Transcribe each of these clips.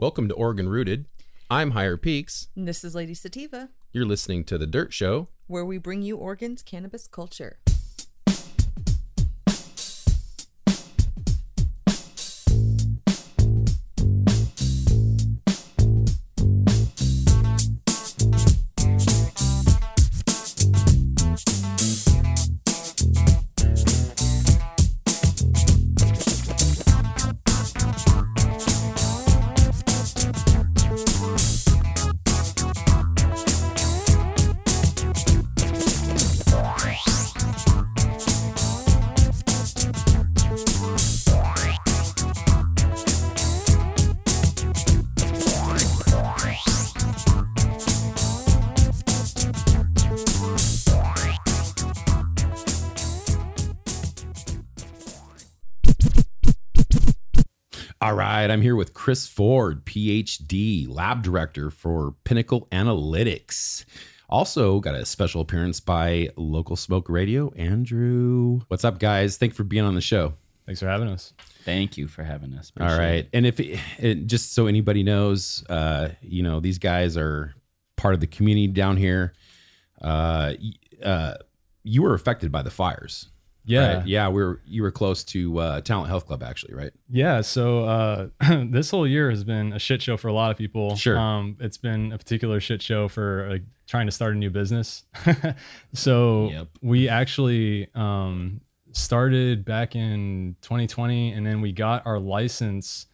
Welcome to Oregon Rooted. I'm Higher Peaks. And this is Lady Sativa, You're listening to The Dirt Show. where we bring you Oregon's cannabis culture. I'm here with Chris Ford, PhD, lab director for Pinnacle Analytics. Also, got a special appearance by Local Smoke Radio. Andrew, what's up, guys? Thanks for being on the show. Thanks for having us. Thank you for having us. All Appreciate right, it. and if it, it- just so anybody knows, uh, you know, these guys are part of the community down here. Uh, uh, you were affected by the fires. Yeah. right? yeah, we were. You were close to uh, Talent Health Club, actually, right? Yeah. So uh, this whole year has been a shit show for a lot of people. Sure. Um, it's been a particular shit show for like trying to start a new business. so Yep. we actually um, started back in 2020, and then we got our license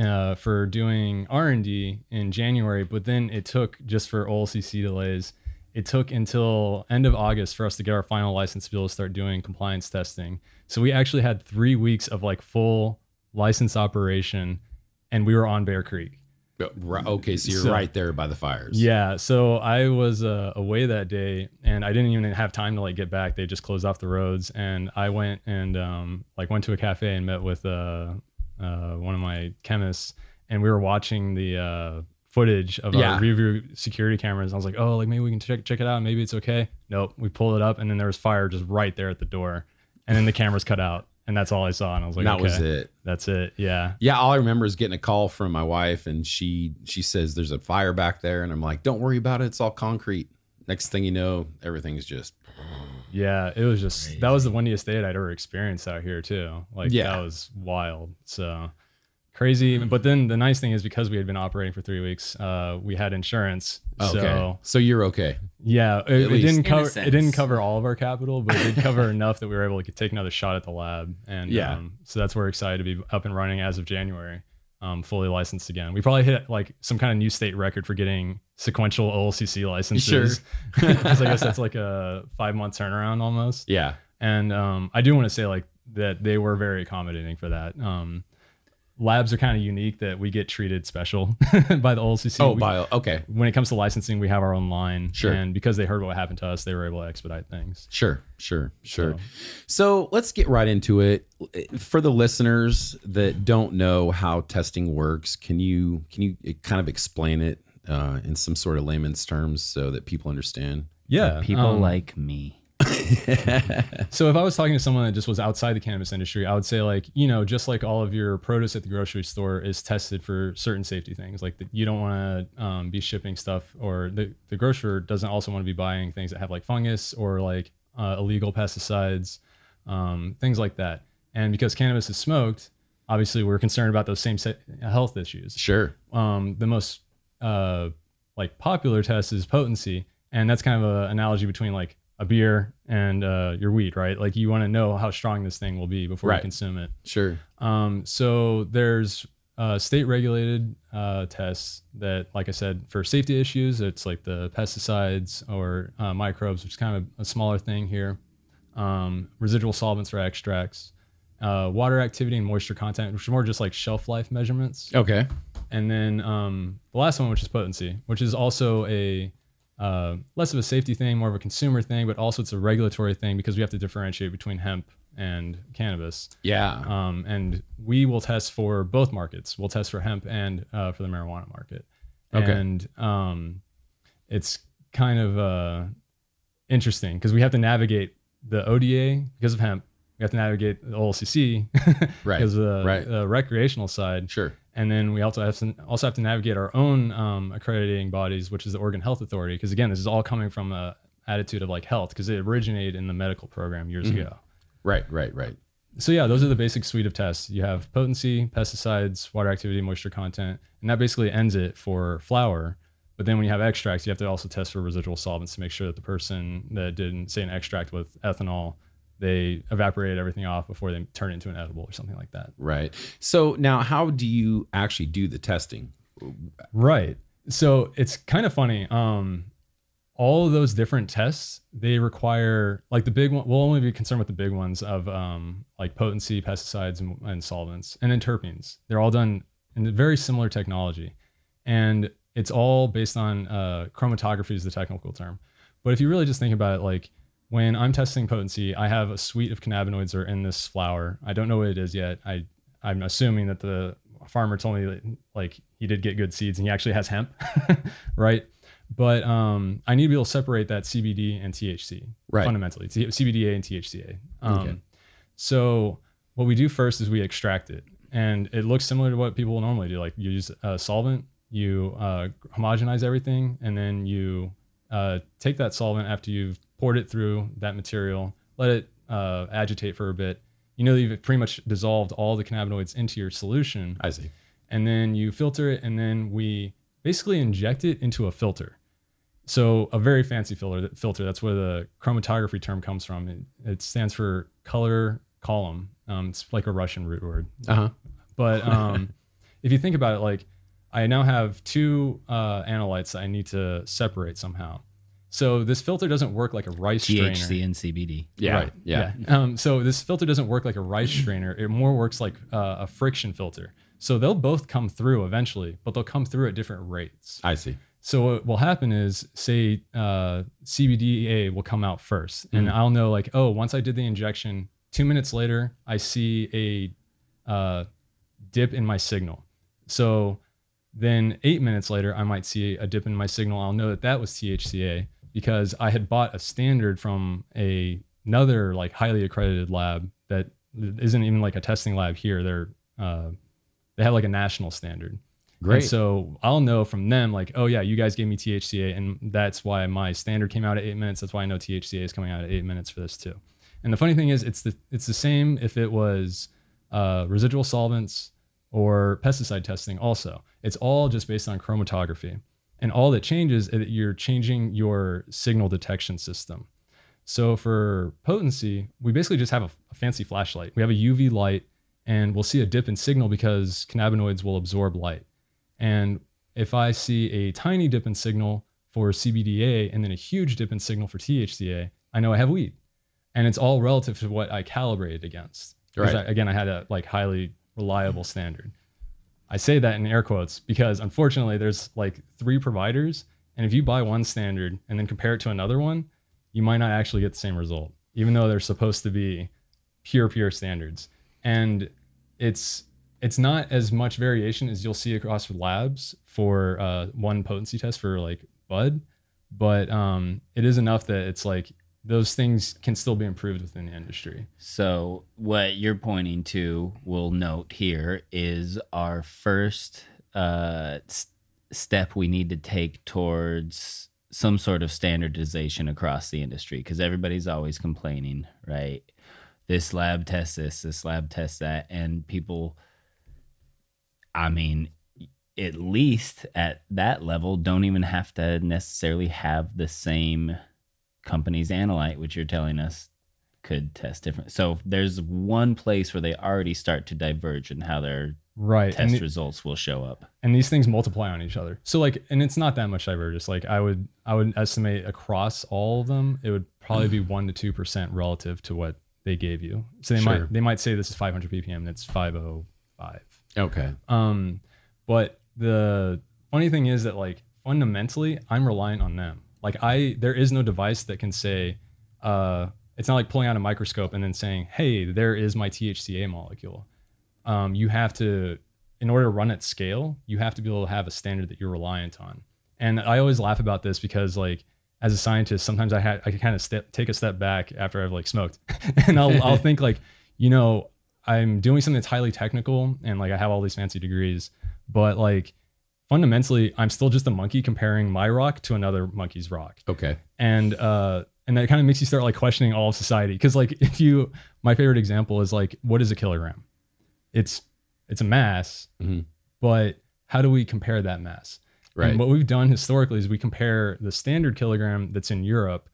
uh, for doing R and D in January. But then it took just for OLCC delays. It took until end of August for us to get our final license to be able to start doing compliance testing. So we actually had three weeks of like full license operation, and we were on Bear Creek. Okay, so you're So- right there by the fires. Yeah, so I was uh, away that day, and I didn't even have time to like get back. They just closed off the roads, and I went and um, like went to a cafe and met with uh, uh, one of my chemists, and we were watching the uh, footage of Yeah. our review security cameras. I was like, oh, like maybe we can check check it out. Maybe it's okay. Nope. We pulled it up, and then there was fire just right there at the door, and then the cameras cut out, and that's all I saw. And I was like, that okay, was it. That's it. Yeah. Yeah, all I remember is getting a call from my wife, and she she says there's a fire back there, and I'm like, don't worry about it, it's all concrete. Next thing you know, everything's just Yeah, it was just that was the windiest day I'd ever experienced out here too. Like Yeah. that was wild. So crazy. But then the nice thing is because we had been operating for three weeks, uh, we had insurance. okay. So So, you're okay. yeah, it, it didn't cover it didn't cover all of our capital, but it did cover enough that we were able to take another shot at the lab. And Yeah. um, so that's where we're excited to be up and running as of January. Um, fully licensed again. We probably hit like some kind of new state record for getting sequential OLCC licenses. Sure. Because I guess that's like a five month turnaround almost. Yeah. And um, I do want to say like that they were very accommodating for that. Um, labs are kind of unique that we get treated special by the OLCC. Oh, We- bio. Okay. when it comes to licensing, we have our own line. Sure. And because they heard what happened to us, they were able to expedite things. Sure. Sure. Sure. So- So let's get right into it. For the listeners that don't know how testing works, can you can you kind of explain it uh, in some sort of layman's terms so that people understand? Yeah. People um, like me. So if I was talking to someone that just was outside the cannabis industry, I would say like, you know, just like all of your produce at the grocery store is tested for certain safety things. Like the, you don't want to um, be shipping stuff or the, the grocer doesn't also want to be buying things that have like fungus or like uh, illegal pesticides, um, things like that. And because cannabis is smoked, obviously we're concerned about those same health issues. Sure. um, the most uh, like popular test is potency, and that's kind of an analogy between like a beer and uh, your weed, right? Like you want to know how strong this thing will be before Right. you consume it. Sure. Um, so there's uh, state regulated uh, tests that, like I said, for safety issues, it's like the pesticides or uh, microbes, which is kind of a smaller thing here. Um, residual solvents or extracts, uh, water activity and moisture content, which are more just like shelf life measurements. Okay. And then um, the last one, which is potency, which is also a uh, less of a safety thing, more of a consumer thing, but also it's a regulatory thing because we have to differentiate between hemp and cannabis. Yeah. Um, and we will test for both markets. We'll test for hemp and uh, for the marijuana market. Okay. And um, it's kind of uh, interesting because we have to navigate the ODA because of hemp. We have to navigate the OLCC Right, because of the, right. the recreational side Sure. And then we also have to also have to navigate our own um, accrediting bodies, which is the Oregon Health Authority, because again, this is all coming from a attitude of like health, because it originated in the medical program years ago. Right, right, right. So yeah, those are the basic suite of tests. You have potency, pesticides, water activity, moisture content, and that basically ends it for flower. But then when you have extracts, you have to also test for residual solvents to make sure that the person that didn't say an extract with ethanol, they evaporate everything off before they turn into an edible or something like that. Right. So now how do you actually do the testing? Right. So it's kind of funny. Um, all of those different tests, they require like the big one. We'll only be concerned with the big ones of um, like potency, pesticides, and, and solvents, and then terpenes. They're all done in a very similar technology, and it's all based on uh, chromatography is the technical term. But if you really just think about it, like when I'm testing potency, I have a suite of cannabinoids that are in this flower. I don't know what it is yet. I I'm assuming that the farmer told me that like he did get good seeds and he actually has hemp, right? But um, I need to be able to separate that CBD and THC Right. fundamentally, T- CBDA and THCA. Um, Okay. So what we do first is we extract it, and it looks similar to what people normally do. Like you use a solvent, you uh, homogenize everything, and then you uh, take that solvent after you've poured it through that material, let it uh, agitate for a bit. You know that you've pretty much dissolved all the cannabinoids into your solution. I see. and then you filter it and then we basically inject it into a filter. So a very fancy filter filter. That's where the chromatography term comes from. It, it stands for color column. Um, it's like a russian root word. Uh-huh. but um, if you think about it like i now have two uh, analytes that i need to separate somehow so this filter doesn't work like a rice strainer THC and CBD. Yeah. Right. Yeah. Um, so this filter doesn't work like a rice strainer. It more works like uh, a friction filter. So they'll both come through eventually, but they'll come through at different rates. I see. So what will happen is, say, uh, CBDA will come out first, and I'll know like, oh, once I did the injection, two minutes later, I see a uh, dip in my signal. So then eight minutes later, I might see a dip in my signal. I'll know that that was THCA because I had bought a standard from a another like highly accredited lab that isn't even like a testing lab here. They're uh, they have like a national standard. Great. And so I'll know from them, like, oh yeah, you guys gave me THCA, and that's why my standard came out at eight minutes. That's why I know THCA is coming out at eight minutes for this too. And the funny thing is, it's the it's the same if it was uh, residual solvents or pesticide testing. Also, it's all just based on chromatography, and all that changes is that you're changing your signal detection system. So for potency, we basically just have a, a fancy flashlight. We have a UV light, and we'll see a dip in signal because cannabinoids will absorb light. And if I see a tiny dip in signal for CBDA and then a huge dip in signal for THCA, I know I have weed. And it's all relative to what I calibrated against. Because Right. I- again, I had a like highly reliable standard. I say that in air quotes because unfortunately there's like three providers. And if you buy one standard and then compare it to another one, you might not actually get the same result, even though they're supposed to be pure, pure standards. And it's it's not as much variation as you'll see across labs for uh, one potency test for like bud, but um, it is enough that it's like those things can still be improved within the industry. So what you're pointing to, we'll note here, is our first uh, step we need to take towards some sort of standardization across the industry because everybody's always complaining, right? This lab tests this, this lab tests that, and people, I mean, at least at that level, don't even have to necessarily have the same company's analyte, which you're telling us could test different. So there's one place where they already start to diverge in how their Right. Test the- results will show up. and these things multiply on each other. So like, and it's not that much divergence. Like I would, I would estimate across all of them, it would probably be one to two percent relative to what they gave you. So they Sure. might, they might say this is 500 ppm and it's 505. Okay. Um, but the funny thing is that like fundamentally, I'm reliant on them. Like I, there is no device that can say, uh, it's not like pulling out a microscope and then saying, "Hey, there is my THCA molecule." Um, you have to, in order to run at scale, you have to be able to have a standard that you're reliant on. And I always laugh about this because like as a scientist, sometimes I had I can kind of step take a step back after I've like smoked, and I'll I'll think like, you know, I'm doing something that's highly technical and like I have all these fancy degrees, but like fundamentally, I'm still just a monkey comparing my rock to another monkey's rock, Okay. and uh, and that kind of makes you start like questioning all of society. Because like if you, my favorite example is like, what is a kilogram? It's it's a mass, Mhm. but how do we compare that mass? Right. And what we've done historically is we compare the standard kilogram that's in Europe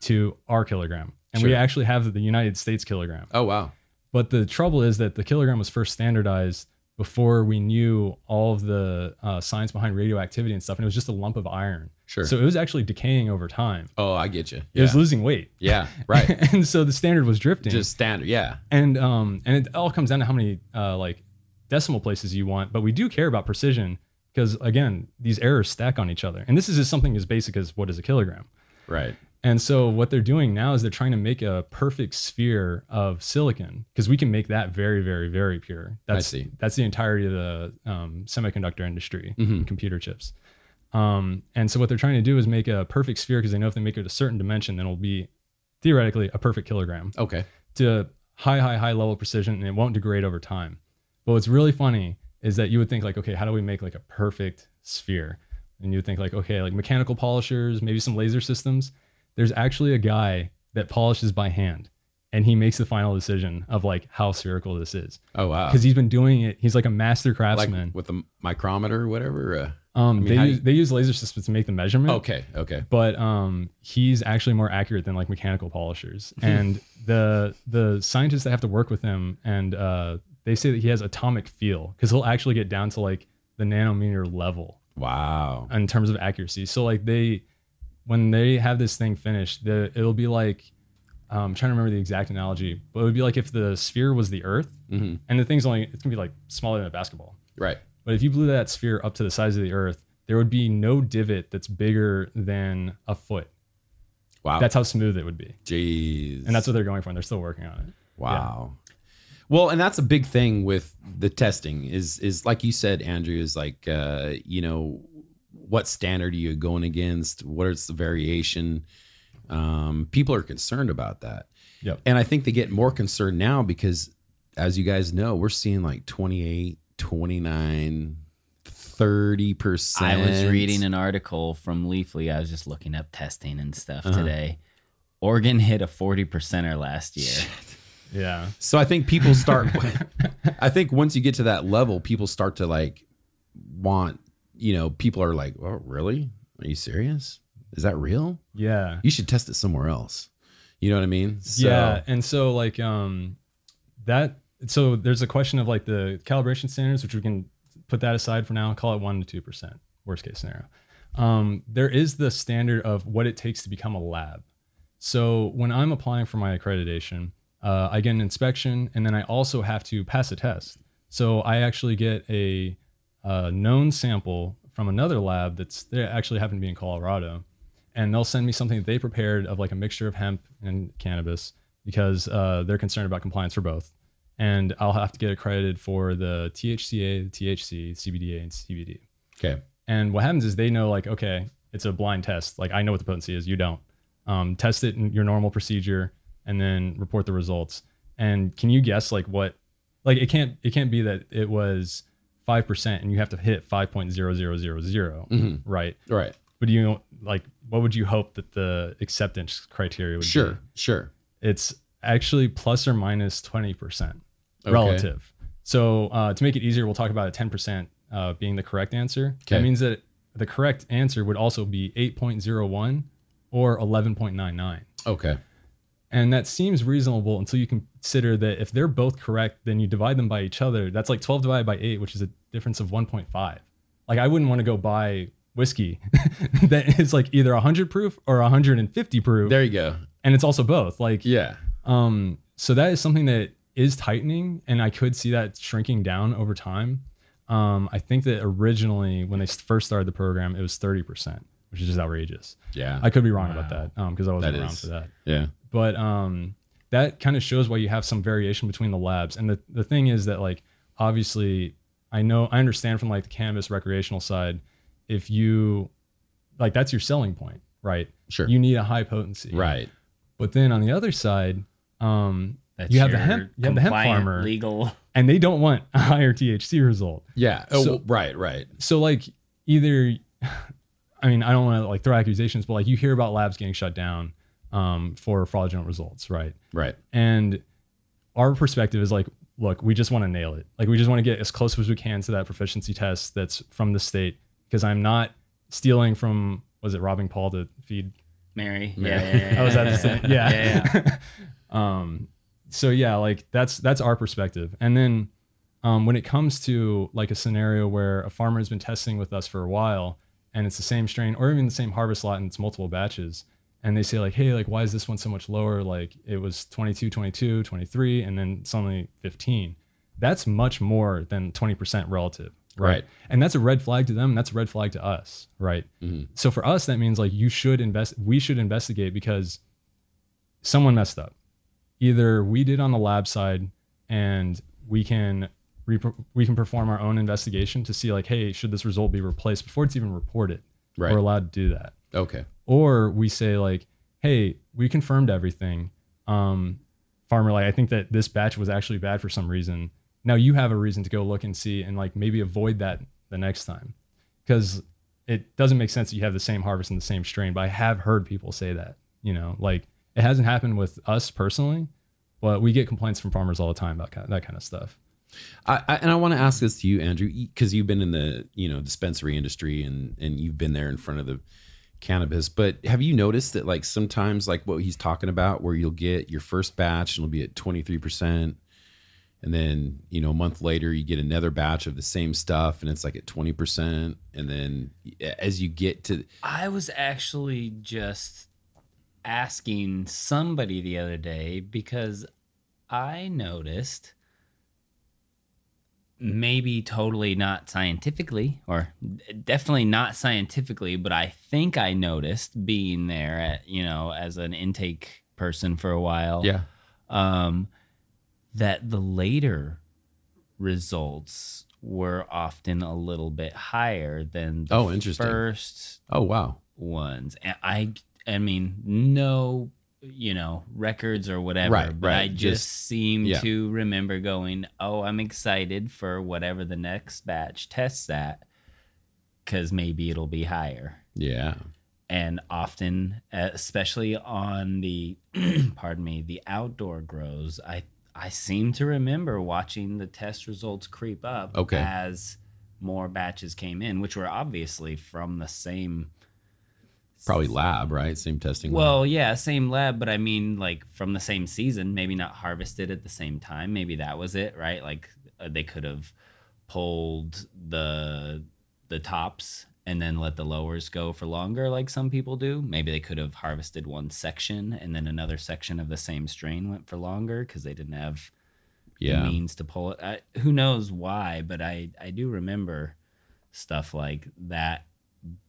to our kilogram. And we actually have the United States kilogram. Oh wow. But the trouble is that the kilogram was first standardized before we knew all of the uh, science behind radioactivity and stuff. And it was just a lump of iron. Sure. So it was actually decaying over time. oh, I get you. It was losing weight. yeah. Right. and so the standard was drifting. Just standard. Yeah. and um and it all comes down to how many uh like decimal places you want but we do care about precision because again these errors stack on each other and this is just something as basic as what is a kilogram Right. And so what they're doing now is they're trying to make a perfect sphere of silicon because we can make that very very very pure that's see. that's the entirety of the um, semiconductor industry Mhm. computer chips um, and so what they're trying to do is make a perfect sphere because they know if they make it a certain dimension then it'll be theoretically a perfect kilogram Okay. to high, high, high level precision and it won't degrade over time. But what's really funny is that you would think like, okay, how do we make like a perfect sphere? And you would think like, okay, like mechanical polishers, maybe some laser systems. There's actually a guy that polishes by hand and he makes the final decision of like how spherical this is Oh wow. because he's been doing it. He's like a master like craftsman. with a micrometer or whatever. Uh, um, mean, they use, you- they use laser systems to make the measurement. okay. Okay. but um, he's actually more accurate than like mechanical polishers. And the the scientists that have to work with him, and uh, they say that he has atomic feel because he'll actually get down to like the nanometer level Wow. in terms of accuracy. So like they, when they have this thing finished, the it'll be like. Um, I'm trying to remember the exact analogy, but it would be like if the sphere was the Earth, hmm and the thing's only it's gonna be like smaller than a basketball. Right. But if you blew that sphere up to the size of the Earth, there would be no divot that's bigger than a foot. Wow. That's how smooth it would be. Jeez. And that's what they're going for, and they're still working on it. Wow. Well, and that's a big thing with the testing is is like you said, Andrew, is like uh, you know, what standard are you going against? What is the variation? Um, people are concerned about that. Yep. And I think they get more concerned now because as you guys know, we're seeing like 28, 29, 30%. I was reading an article from Leafly. I was just looking up testing and stuff Uh-huh. today. Oregon hit a 40 percenter last year. Yeah. So I think people start. I think once you get to that level, people start to like want. You know, people are like, "Oh, really? Are you serious? Is that real? Yeah. You should test it somewhere else." You know what I mean? So, yeah. And so like um that so there's a question of like the calibration standards, which we can put that aside for now, call it one to two percent, worst case scenario. Um, there is the standard of what it takes to become a lab. So when I'm applying for my accreditation, uh, I get an inspection and then I also have to pass a test. So I actually get a, a known sample from another lab that's they actually happen to be in Colorado, and they'll send me something that they prepared of like a mixture of hemp and cannabis because uh, they're concerned about compliance for both. And I'll have to get accredited for the THCA, the THC, CBDA, and CBD. Okay. And what happens is they know like, okay, it's a blind test. Like I know what the potency is, you don't. Um, test it in your normal procedure and then report the results. And can you guess like what? Like it can't it can't be that it was five percent and you have to hit five point zero zero zero zero, Mhm. right? Right. But you like what would you hope that the acceptance criteria would Sure. be? Sure. Sure. It's actually plus or minus twenty percent Okay. relative. So uh, to make it easier, we'll talk about a ten percent uh, being the correct answer. Okay. That means that the correct answer would also be eight point zero one or eleven point nine nine. Okay. And that seems reasonable until you consider that if they're both correct, then you divide them by each other. That's like 12 divided by 8, which is a difference of 1.5. Like, I wouldn't want to go buy whiskey that is like either 100 proof or 150 proof. There you go. and it's also both. Like, Yeah. um, so that is something that is tightening, and I could see that shrinking down over time. Um, I think that originally, when they first started the program, it was 30%, which is just outrageous. Yeah. I could be wrong about that because I wasn't That around is. for that yeah. but um that kind of shows why you have some variation between the labs and the, the thing is that like obviously i know i understand from like the cannabis recreational side if you like that's your selling point right Sure. you need a high potency right. but then on the other side um That's You have the hemp- you have the hemp farmer. legal. and they don't want a higher THC result. Yeah. Oh, So- right, right. So like either, I mean, I don't want to like throw accusations, but like you hear about labs getting shut down um, for fraudulent results, right? Right. And our perspective is like, look, we just want to nail it. Like we just want to get as close as we can to that proficiency test that's from the state because I'm not stealing from was it robbing Paul to feed Mary. Mary. Yeah, yeah, yeah, I was at the same. yeah. Yeah. yeah, yeah. um. So yeah, like that's that's our perspective. And then, um, when it comes to like a scenario where a farmer has been testing with us for a while and it's the same strain or even the same harvest lot and it's multiple batches, and they say like, hey, like why is this one so much lower? Like it was 22, 22, 23, and then suddenly 15. That's much more than 20% relative. Right. And that's a red flag to them. And that's a red flag to us. Right. Mhm. So for us, that means like you should invest, we should investigate because someone messed up. Either we did on the lab side and we can we can perform our own investigation to see like, hey, should this result be replaced before it's even reported? Right. We're allowed to do that. Okay. Or we say like, hey, we confirmed everything. Um, farmer, like I think that this batch was actually bad for some reason. Now you have a reason to go look and see and like maybe avoid that the next time. Because it doesn't make sense that you have the same harvest and the same strain. But I have heard people say that, you know, like it hasn't happened with us personally, but we get complaints from farmers all the time about that kind of stuff. I, I and I want to ask this to you, Andrew, because you've been in the you know dispensary industry and and you've been there in front of the cannabis. But have you noticed that like sometimes like what he's talking about, where you'll get your first batch and it'll be at twenty three percent, and then you know a month later you get another batch of the same stuff and it's like at twenty percent, and then as you get to I was actually just asking somebody the other day because I noticed maybe totally not scientifically or definitely not scientifically but I think I noticed being there at you know as an intake person for a while yeah um, that the later results were often a little bit higher than the Oh, interesting. first oh wow ones. And I, I mean, no, you know, records or whatever, Right, but right. I just, Just- seem yeah. to remember going, oh, I'm excited for whatever the next batch tests at, because maybe it'll be higher yeah and often especially on the pardon me the outdoor grows i i seem to remember watching the test results creep up Okay. as more batches came in which were obviously from the same probably lab right? Same testing lab. well yeah same lab but i mean like from the same season maybe not harvested at the same time. Maybe that was it right? Like uh, they could have pulled the the tops and then let the lowers go for longer like some people do. Maybe they could have harvested one section and then another section of the same strain went for longer because they didn't have yeah. the means to pull it. I, who knows why but i i do remember stuff like that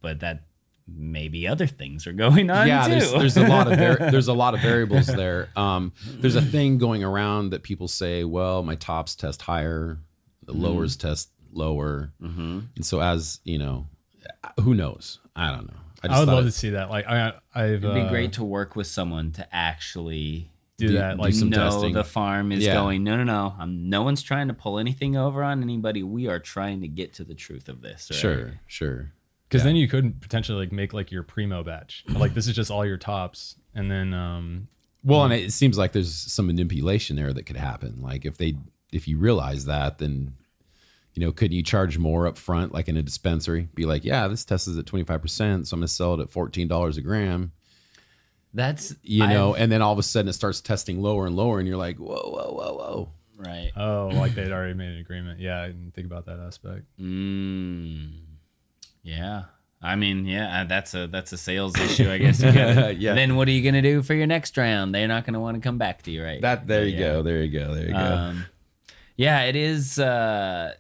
but that maybe other things are going on yeah too. there's, there's a lot of var- there's a lot of variables there um there's a thing going around that people say well my tops test higher the Mm-hmm. lowers test lower Mhm. and so as you know who knows i don't know I, just would love it- to see that. Like I, I've It'd be uh, great to work with someone to actually do, do- that. do Like some know testing. the farm is Yeah. going. No, no, no. I'm, no one's trying to pull anything over on anybody. We are trying to get to the truth of this. right? sure sure because Yeah. then you could potentially like make like your primo batch. Like this is just all your tops, and then um well and it seems like there's some manipulation there that could happen like if they if you realize that then you know couldn't you charge more up front like in a dispensary be like yeah this test is at 25% so i'm gonna sell it at $14 a gram That's you know, I've- and then all of a sudden it starts testing lower and lower, and you're like, whoa, whoa, whoa, whoa. right. oh like they'd already made an agreement. Yeah, I didn't think about that aspect. Mm, yeah. I mean, yeah, uh, that's a that's a sales issue, I guess. Gotta- Yeah. Then what are you gonna do for your next round? They're not gonna want to come back to you, right? That there you Yeah. go, there you go, there you go. Um, yeah, it is. Uh,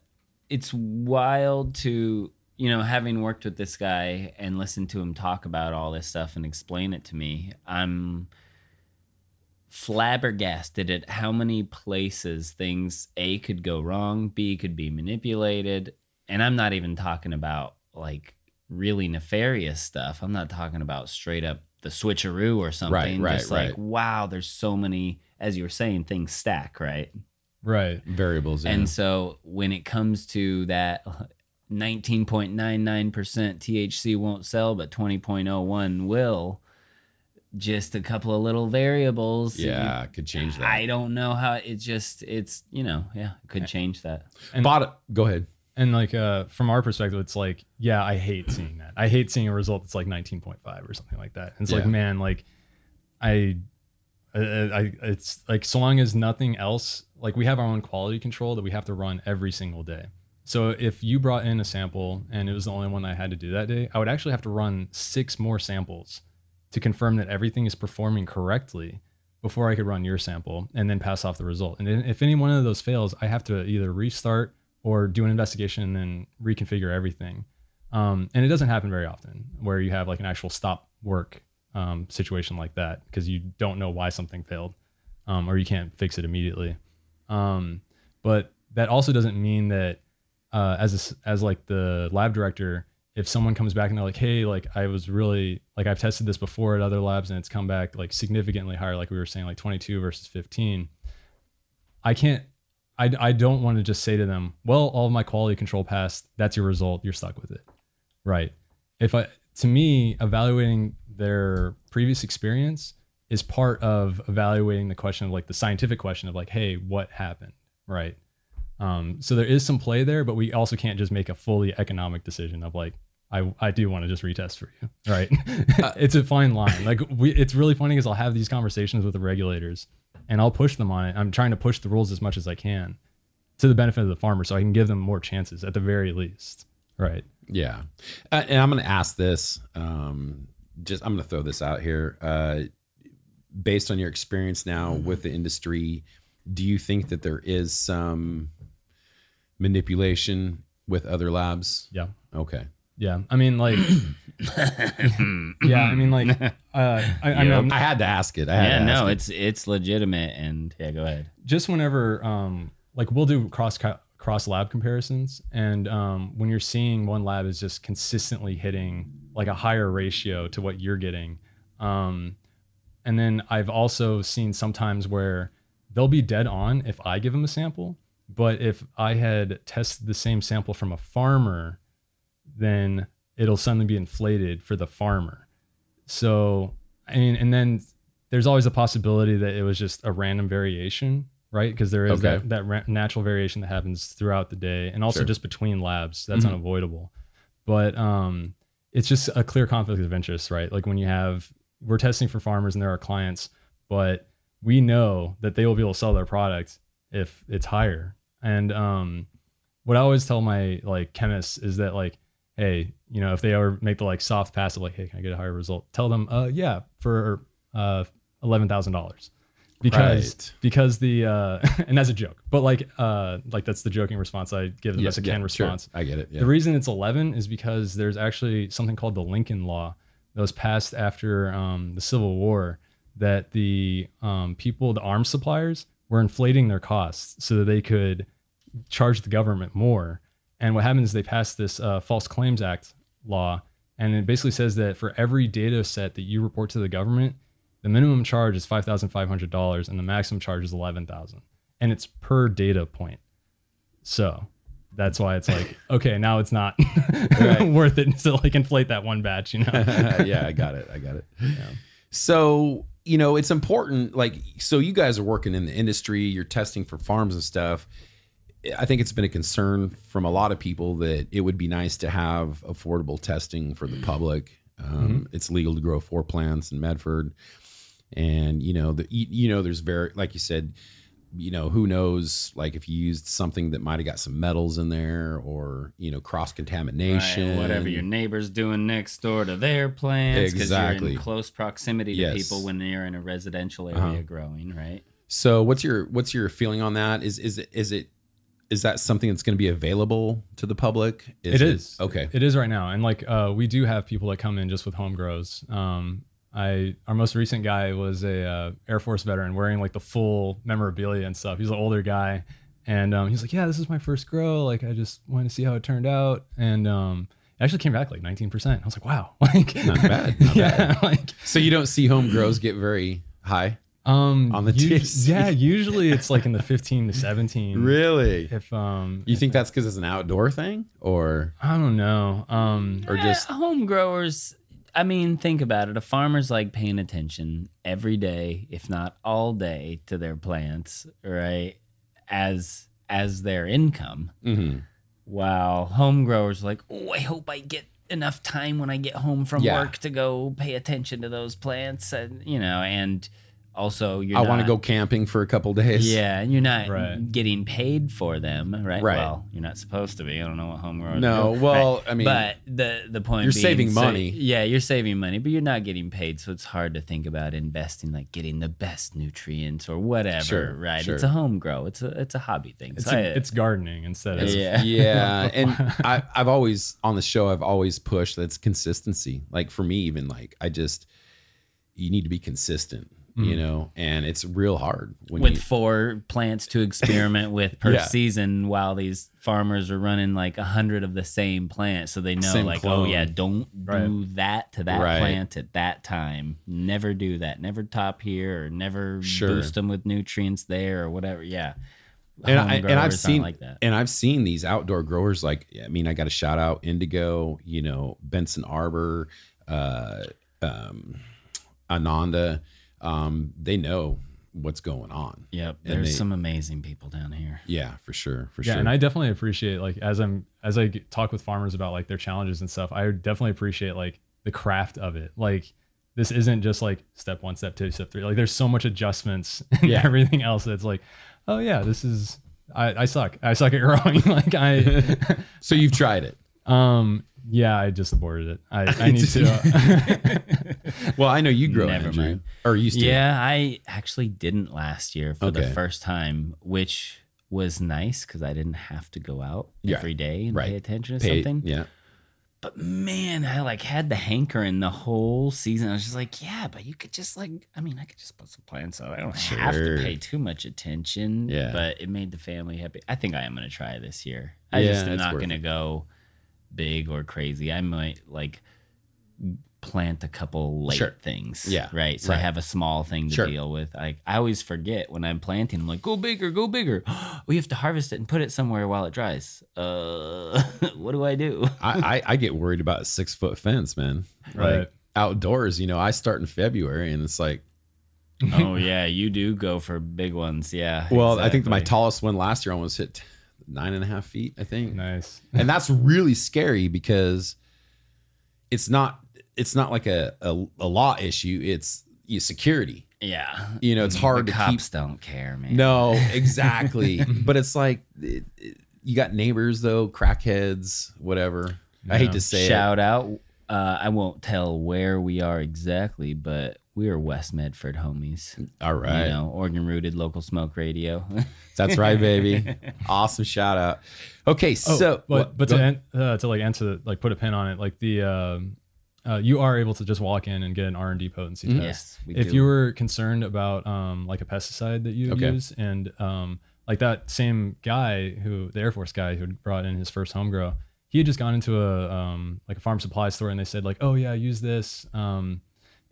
it's wild to you know having worked with this guy and listened to him talk about all this stuff and explain it to me. I'm flabbergasted at how many places things a could go wrong, b could be manipulated, and I'm not even talking about like really nefarious stuff. I'm not talking about straight up the switcheroo or something. right, right, Just like right. wow, there's so many, as you were saying, things stack, right? Right. Variables. yeah. And so when it comes to that 19.99% THC won't sell, but 20.01 will, just a couple of little variables. yeah, could change that. I don't know how it just, it's, you know, yeah, it could change that. And- Bought Go ahead. And like uh, from our perspective, it's like, yeah, I hate seeing that. I hate seeing a result that's like 19.5 or something like that. And it's like, man, like I, I, I, it's like so long as nothing else, like we have our own quality control that we have to run every single day. So if you brought in a sample and it was the only one I had to do that day, I would actually have to run six more samples to confirm that everything is performing correctly before I could run your sample and then pass off the result. And then if any one of those fails, I have to either restart or do an investigation and reconfigure everything. Um, and it doesn't happen very often where you have like an actual stop work um, situation like that because you don't know why something failed um, or you can't fix it immediately. Um, but that also doesn't mean that uh, as a as like the lab director, if someone comes back and they're like, "Hey, like I was really like I've tested this before at other labs and it's come back like significantly higher, like we were saying, like 22 versus 15," I can't. I, I don't want to just say to them, "Well, all of my quality control passed. That's your result. You're stuck with it." Right. If I to me, evaluating their previous experience is part of evaluating the question of like the scientific question of like, hey, what happened? Right. Um, so there is some play there, but we also can't just make a fully economic decision of like, I, I do want to just retest for you. Right. it's a fine line. Like we, it's really funny because I'll have these conversations with the regulators and I'll push them on it. I'm trying to push the rules as much as I can to the benefit of the farmer so I can give them more chances at the very least. Right. Yeah, uh, and I'm going to ask this. Um, just I'm going to throw this out here. Uh, based on your experience now with the industry, do you think that there is some manipulation with other labs? Yeah. Okay. Yeah. I mean, like, yeah. I mean, like, uh, I, I mean, I'm- I had to ask it. I had Yeah, to ask no, it. it's it's legitimate, and yeah, go ahead. just whenever um like we'll do cross cross lab comparisons and um when you're seeing one lab is just consistently hitting like a higher ratio to what you're getting um and then I've also seen sometimes where they'll be dead on if I give them a sample but if I had tested the same sample from a farmer then it'll suddenly be inflated for the farmer so I mean, and then there's always a possibility that it was just a random variation, right? Because there is Okay. that, that ra- natural variation that happens throughout the day and also Sure. just between labs. That's Mhm. unavoidable. But um, it's just a clear conflict of interest, right? Like when you have, we're testing for farmers and there are clients, but we know that they will be able to sell their product if it's higher. And um, what I always tell my like chemists is that like, hey, you know, if they ever make the like soft pass of like, hey, can I get a higher result? Tell them, uh, yeah, for uh, eleven thousand dollars, because Right. because the uh, and that's a joke, but like uh, like that's the joking response I give them Yeah, as a yeah, sure. response. I get it. Yeah. The reason it's 11 is because there's actually something called the Lincoln Law that was passed after um, the Civil War that the um, people, the arms suppliers, were inflating their costs so that they could charge the government more. And what happens is they passed this uh, False Claims Act law, and it basically says that for every data set that you report to the government, the minimum charge is five thousand five hundred dollars, and the maximum charge is eleven thousand, and it's per data point. So that's why it's like, okay, now it's not worth it to like inflate that one batch, you know? yeah, I got it. I got it. So, you know, it's important. Like, so you guys are working in the industry, you're testing for farms and stuff. I think it's been a concern from a lot of people that it would be nice to have affordable testing for the public. Um, It's legal to grow four plants in Medford, and you know, the you, you know, there's very like you said, you know, who knows, like if you used something that might have got some metals in there, or you know, cross contamination, Right, whatever your neighbor's doing next door to their plants, because you're Exactly. in close proximity to Yes. people when they're in a residential area Uh-huh. growing, right? So what's your what's your feeling on that? Is is it is it is that something that's going to be available to the public? It is. Okay. It is right now. And like uh, we do have people that come in just with home grows. Um, I our most recent guy was a uh, Air Force veteran wearing like the full memorabilia and stuff. He's an older guy, and um, he's like, "Yeah, this is my first grow. Like, I just wanted to see how it turned out." And um, actually came back like 19%. I was like, wow. Like Not bad, not yeah, like So you don't see home grows get very high? Um On the usu- THC. Yeah, usually it's like in the 15 to 17. Really? If um You think that's because it's an outdoor thing, or I don't know. Um or just Eh, home growers. I mean, think about it. A farmer's like paying attention every day, if not all day, to their plants, right? As as their income. Mm-hmm. While home growers are like, oh, I hope I get enough time when I get home from Yeah. work to go pay attention to those plants, and you know, and also you're I want to go camping for a couple days. Yeah, and you're not Right. getting paid for them, right? Right. Well, you're not supposed to be. I don't know what homegrown. growers. No, do. well, Right. I mean, but the the point you're being, saving so- money. yeah, you're saving money, but you're not getting paid, so it's hard to think about investing, like getting the best nutrients or whatever. Sure, right? sure. It's a home grow. It's a it's a hobby thing. it's So I- it's gardening instead of Yeah. yeah and I, i've always on the show i've always pushed that's consistency like for me even like i just you need to be consistent you know and it's real hard when with you four plants to experiment with per Yeah. season while these farmers are running like a hundred of the same plant so they know Same like clone. oh yeah don't Right. do that to that Right. plant at that time never do that never top here or never Sure. boost them with nutrients there or whatever yeah and, Home I, and I've seen like that and I've seen these outdoor growers like I mean I got to shout out Indigo, you know Benson Arbor, uh, um, Ananda. Um, they know what's going on. yep And there's they- some amazing people down here Yeah, for sure, for yeah, sure. and I definitely appreciate like as I'm as I get, talk with farmers about like their challenges and stuff. I definitely appreciate like the craft of it. Like this isn't just like step one, step two, step three. Like there's so much adjustments and Yeah. everything else that's like, oh yeah, this is I, I suck. I suck at growing. like I, so you've tried it. um, yeah, I just aborted it. I, I need to. Well, I know you grow Never Andrew, mind. or used to. Yeah, I actually didn't last year for the first time, which was nice because I didn't have to go out Yeah, every day and right. pay attention to Pay- something. Yeah. But man, I like had the hankering the whole season. I was just like, yeah, but you could just like, I mean, I could just put some plants out. I don't have to pay too much attention. Yeah. But it made the family happy. I think I am gonna try this year. I Yeah, just am not gonna it. go big or crazy. I might like plant a couple late Sure. things. Yeah, Right. So I have a small thing to Sure. deal with. Like I always forget when I'm planting, I'm like, go bigger, go bigger. we have to harvest it and put it somewhere while it dries. Uh what do I do? I, I, I get worried about a six foot fence, man. Right. Like outdoors, you know, I start in February and it's like, oh yeah, you do go for big ones. Yeah. well, I think my tallest one last year almost hit nine and a half feet, I think. nice. And that's really scary because it's not, it's not like a, a, a law issue. It's you security. Yeah. You know, it's hard the to cops keep. don't care, man. No, exactly. but it's like, it, it- you got neighbors though, crackheads, whatever. I hate to say it. Shout out. Uh, I won't tell where we are exactly, but we are West Medford homies. All right. You know, Oregon rooted local smoke radio. That's right, baby. awesome shout out. Okay, Oh, so but but go to ahead. an- uh, to like answer like put a pin on it, like the um, uh, you are able to just walk in and get an R and D potency Mhm. test. yes, we if do. you were concerned about um, like a pesticide that you Okay. use and um, like that same guy who the Air Force guy who brought in his first home grow, he had just gone into a um, like a farm supply store and they said like, oh yeah, use this um,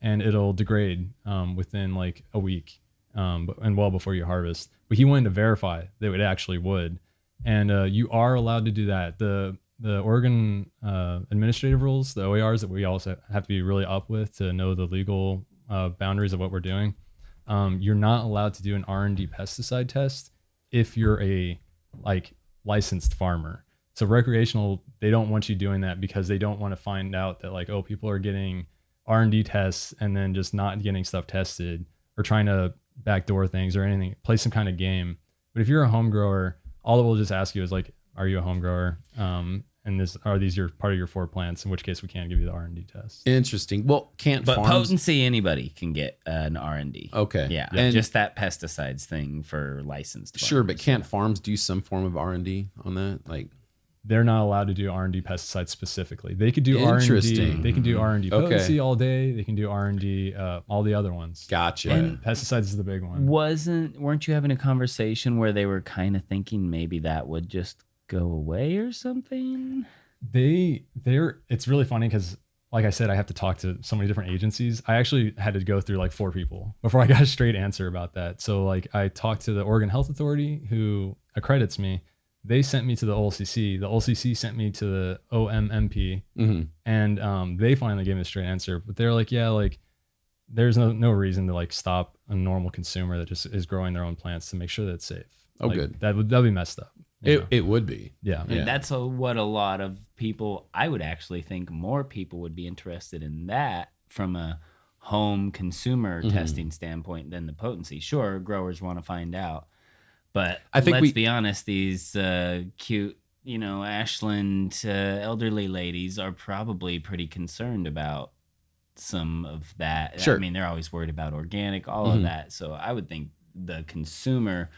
and it'll degrade um, within like a week um, and well before you harvest. But he wanted to verify that it actually would, and uh, you are allowed to do that. The the Oregon uh, administrative rules, the OARs that we also have to be really up with to know the legal uh, boundaries of what we're doing. Um, you're not allowed to do an R&D pesticide test if you're a like licensed farmer. So recreational, they don't want you doing that because they don't want to find out that like oh people are getting R&D tests and then just not getting stuff tested or trying to backdoor things or anything, play some kind of game. But if you're a home grower, all it will just ask you is like, are you a home grower? Um, and this are these your part of your four plants? In which case, we can't give you the R and D test. interesting. Well, can't but farms? potency, anybody can get an R and D. okay, Yeah, and just that pesticides thing for licensed. sure, but can't farms do some form of R and D on that? Like, They're not allowed to do R and D pesticides specifically. They could do R and D. They can do R and D Okay. potency all day. They can do R and D. Uh, all the other ones. gotcha. And- Pesticides is the big one. wasn't weren't you having a conversation where they were kind of thinking maybe that would just go away or something? they they're it's really funny because like I said, I have to talk to so many different agencies. I actually had to go through like four people before I got a straight answer about that. So like I talked to the Oregon Health Authority who accredits me. They sent me to the OLCC. The OLCC sent me to the OMMP, hmm and um, they finally gave me a straight answer. But they're like, yeah, like there's no no reason to like stop a normal consumer that just is growing their own plants to make sure that it's safe. Oh, Like, good. That would that'd be messed up. It know? it would be. yeah. Yeah. That's a, what a lot of people, I would actually think more people would be interested in that from a home consumer Mhm. testing standpoint than the potency. Sure, growers want to find out. But I think let's we- be honest, these uh, cute, you know, Ashland uh, elderly ladies are probably pretty concerned about some of that. Sure. I mean, they're always worried about organic, all Mhm. of that. So I would think the consumer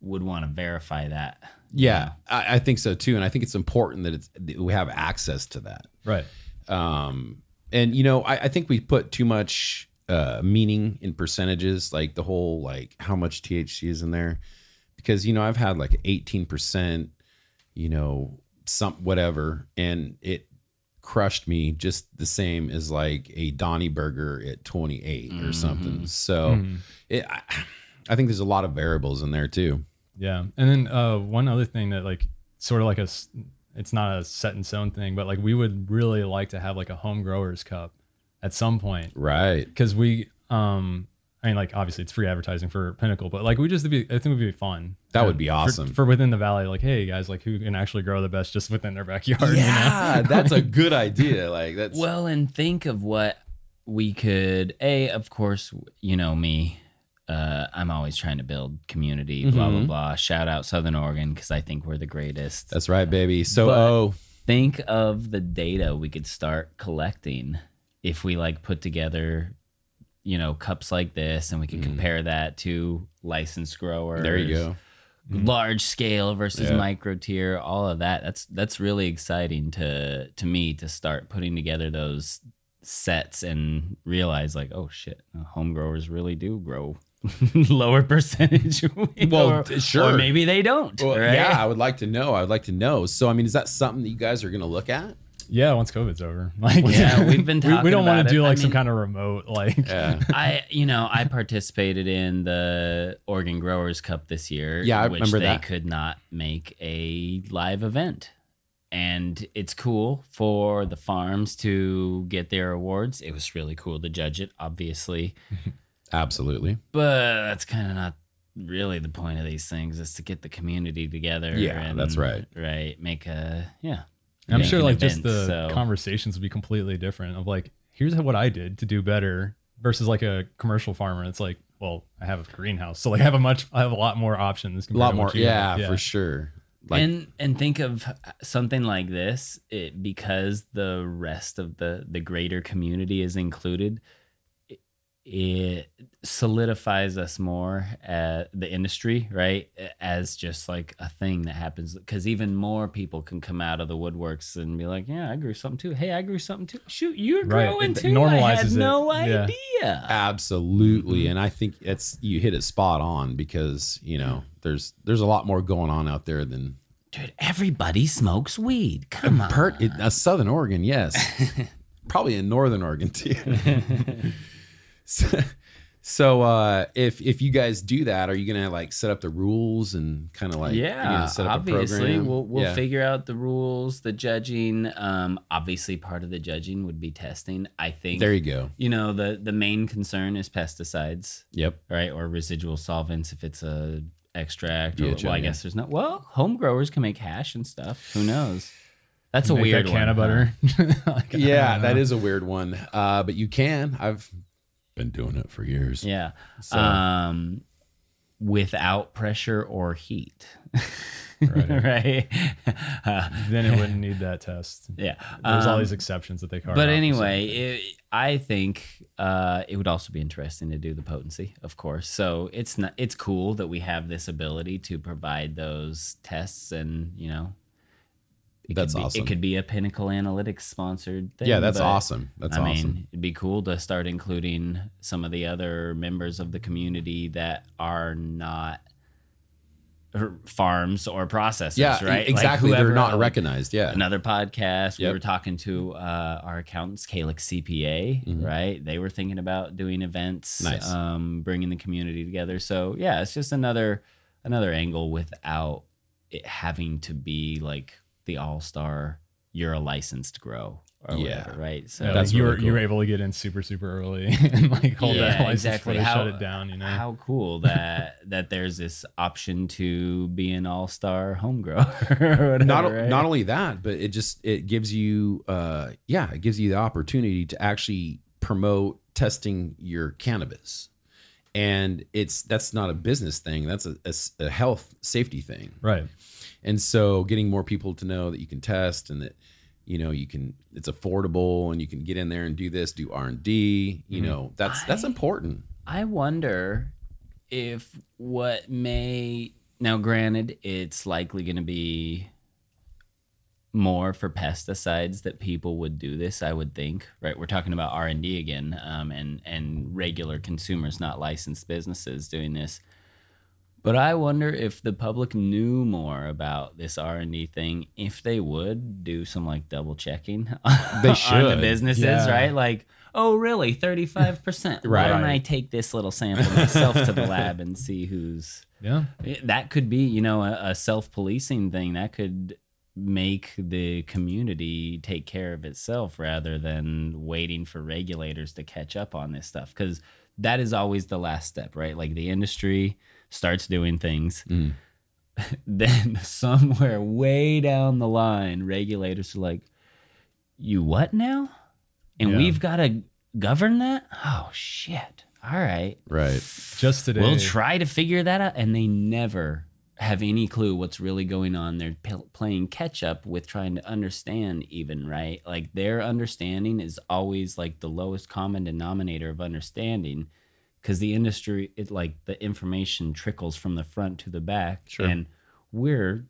would want to verify that. Yeah, I, I think so too, and I think it's important that it's that we have access to that. Right. Um, and you know, I, I think we put too much uh, meaning in percentages, like the whole like how much THC is in there, because you know I've had like eighteen percent, you know, some whatever, and it crushed me just the same as like a Donny Burger at twenty or something. So Mhm. it, I, I think there's a lot of variables in there too. Yeah, and then uh, one other thing that like sort of like a it's not a set in stone thing, but like we would really like to have like a home growers cup at some point Right. because we, um, I mean, like obviously it's free advertising for Pinnacle, but like we just be, I think it would be fun. That would be awesome. for, within the valley. Like, hey guys, like who can actually grow the best just within their backyard? you know? Yeah, that's a good idea. Like that's Well, and think of what we could. A, of course, you know me. Uh, I'm always trying to build community. Blah blah Mhm. blah. Shout out Southern Oregon because I think we're the greatest. that's right, baby. So But- oh, think of the data we could start collecting if we like put together, you know, cups like this, and we could Mhm. compare that to licensed growers. there you go. large scale versus Yeah. micro tier all of that that's that's really exciting to to me to start putting together those sets and realize like oh shit home growers really do grow lower percentage Well, or, sure. or maybe they don't Well, right? Yeah, I would like to know. I would like to know. So, I mean, is that something that you guys are going to look at? Yeah, once COVID's over, like Yeah, we've been we, we don't want to do it. I like some mean- kind of remote like. Yeah. I, you know, I participated in the Oregon Growers Cup this year. Yeah, I which remember they that. could not make a live event, and it's cool for the farms to get their awards. It was really cool to judge it, obviously, Absolutely. but that's kind of not really the point of these things. Is to get the community together. Yeah, that's right. Right, make a yeah. I'm sure an like just the so- conversations would be completely different of like, here's what I did to do better versus like a commercial farmer. It's like, well, I have a greenhouse. So like I have a much I have a lot more options. A lot more. what you Yeah, for sure. Like, and and think of something like this it, because the rest of the the greater community is included it, it solidifies us more at the industry right as just like a thing that happens because even more people can come out of the woodworks and be like yeah i grew something too hey i grew something too shoot you're Right, growing it too i normalizes had it. no Yeah. idea absolutely. Mm-hmm. And I think it's you hit it spot on because you know there's there's a lot more going on out there than dude everybody smokes weed come on Pert, it, uh, Southern Oregon. Yes, probably in Northern Oregon too. so, so uh, if if you guys do that, are you gonna like set up the rules and kind of like yeah set up obviously a we'll we'll Yeah. figure out the rules the judging um obviously part of the judging would be testing i think There you go. you know the the main concern is pesticides Yep. right or residual solvents if it's a extract or well i yeah. guess there's no well home growers can make hash and stuff who knows that's a weird that can of one, huh? butter. Like, Yeah, don't that know. is a weird one. Uh, but you can. I've been doing it for years. yeah So- um without pressure or heat Right. right Uh, Then it wouldn't need that test. yeah There's all Um, these exceptions that they carve. but out for anyway, it, I think uh, it would also be interesting to do the potency, of course. So it's not it's cool that we have this ability to provide those tests, and you know, it That's could be, awesome. It could be a Pinnacle Analytics sponsored thing. Yeah, that's awesome. That's awesome. I awesome. mean, it'd be cool to start including some of the other members of the community that are not farms or processors, Yeah, right? Like, exactly. They're not recognized. Yeah. Another podcast, we were talking to uh, our accountants, Calix CPA, Mhm. right? They were thinking about doing events, Nice. um, bringing the community together. So yeah, it's just another another angle without it having to be like the all star. You're a licensed grow, or Yeah. whatever, right? So Yeah, That's you were really you were able to get in super super early and like hold that license exactly. How- shut it down. You know. How cool that that there's this option to be an all star home grower. whatever, not right? not only that, but it just it gives you uh yeah, it gives you the opportunity to actually promote testing your cannabis. And it's that's not a business thing. That's a a health safety thing. right. And so getting more people to know that you can test and that you know you can it's affordable and you can get in there and do this, do R&D, you know, that's that's important. I wonder if what may now granted it's likely going to be more for pesticides that people would do this i would think right? We're talking about r&d again um, and and regular consumers not licensed businesses doing this but i wonder if the public knew more about this r&d thing if they would do some like double checking They on the should. businesses Yeah. right like oh really 35% why Right. don't i take this little sample myself to the lab and see who's Yeah. Eh, that could be you know a, a self-policing thing that could make the community take care of itself rather than waiting for regulators to catch up on this stuff because that is always the last step right like the industry starts doing things Mm. then somewhere way down the line regulators are like you what now and Yeah. we've got to govern that oh shit all right Right. Just today. We'll try to figure that out, and they never have any clue what's really going on. They're p- playing catch up with trying to understand, even right. Like their understanding is always like the lowest common denominator of understanding, because the industry, it like the information trickles from the front to the back, Sure. and we're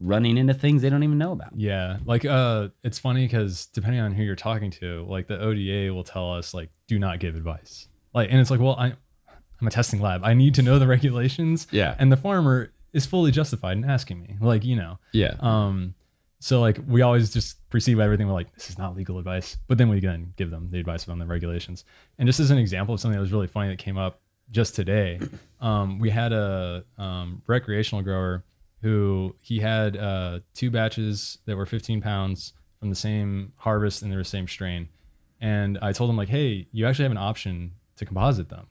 running into things they don't even know about. Yeah, like uh, it's funny because depending on who you're talking to, like the ODA will tell us like, do not give advice. Like, and it's like, well, I, I'm a testing lab. I need to know the regulations. Yeah. And the farmer is fully justified in asking me, like, you know, Yeah. um, so like we always just perceive everything. We're like, this is not legal advice, but then we then give them the advice on the regulations. And just as an example of something that was really funny that came up just today, um, we had a um, recreational grower who he had uh, two batches that were 15 pounds from the same harvest and they were the same strain. And I told him like, hey, you actually have an option to composite them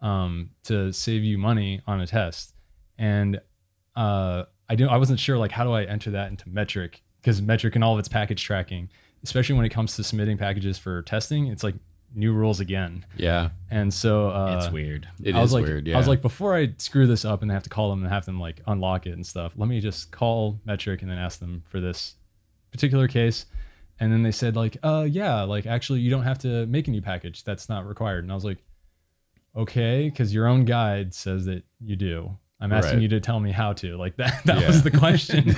um, to save you money on a test. And uh, I didn't, I wasn't sure like how do I enter that into Metrc because Metrc and all of its package tracking, especially when it comes to submitting packages for testing, it's like new rules again. Yeah. And so uh, it's weird. It is I was like, weird. Yeah. I was like, before I screw this up and have to call them and have them like unlock it and stuff, let me just call Metrc and then ask them for this particular case. And then they said like, uh, yeah, like actually you don't have to make a new package. That's not required. And I was like, okay, because your own guide says that you do. I'm asking Right. you to tell me how to. Like that. That Yeah. was the question.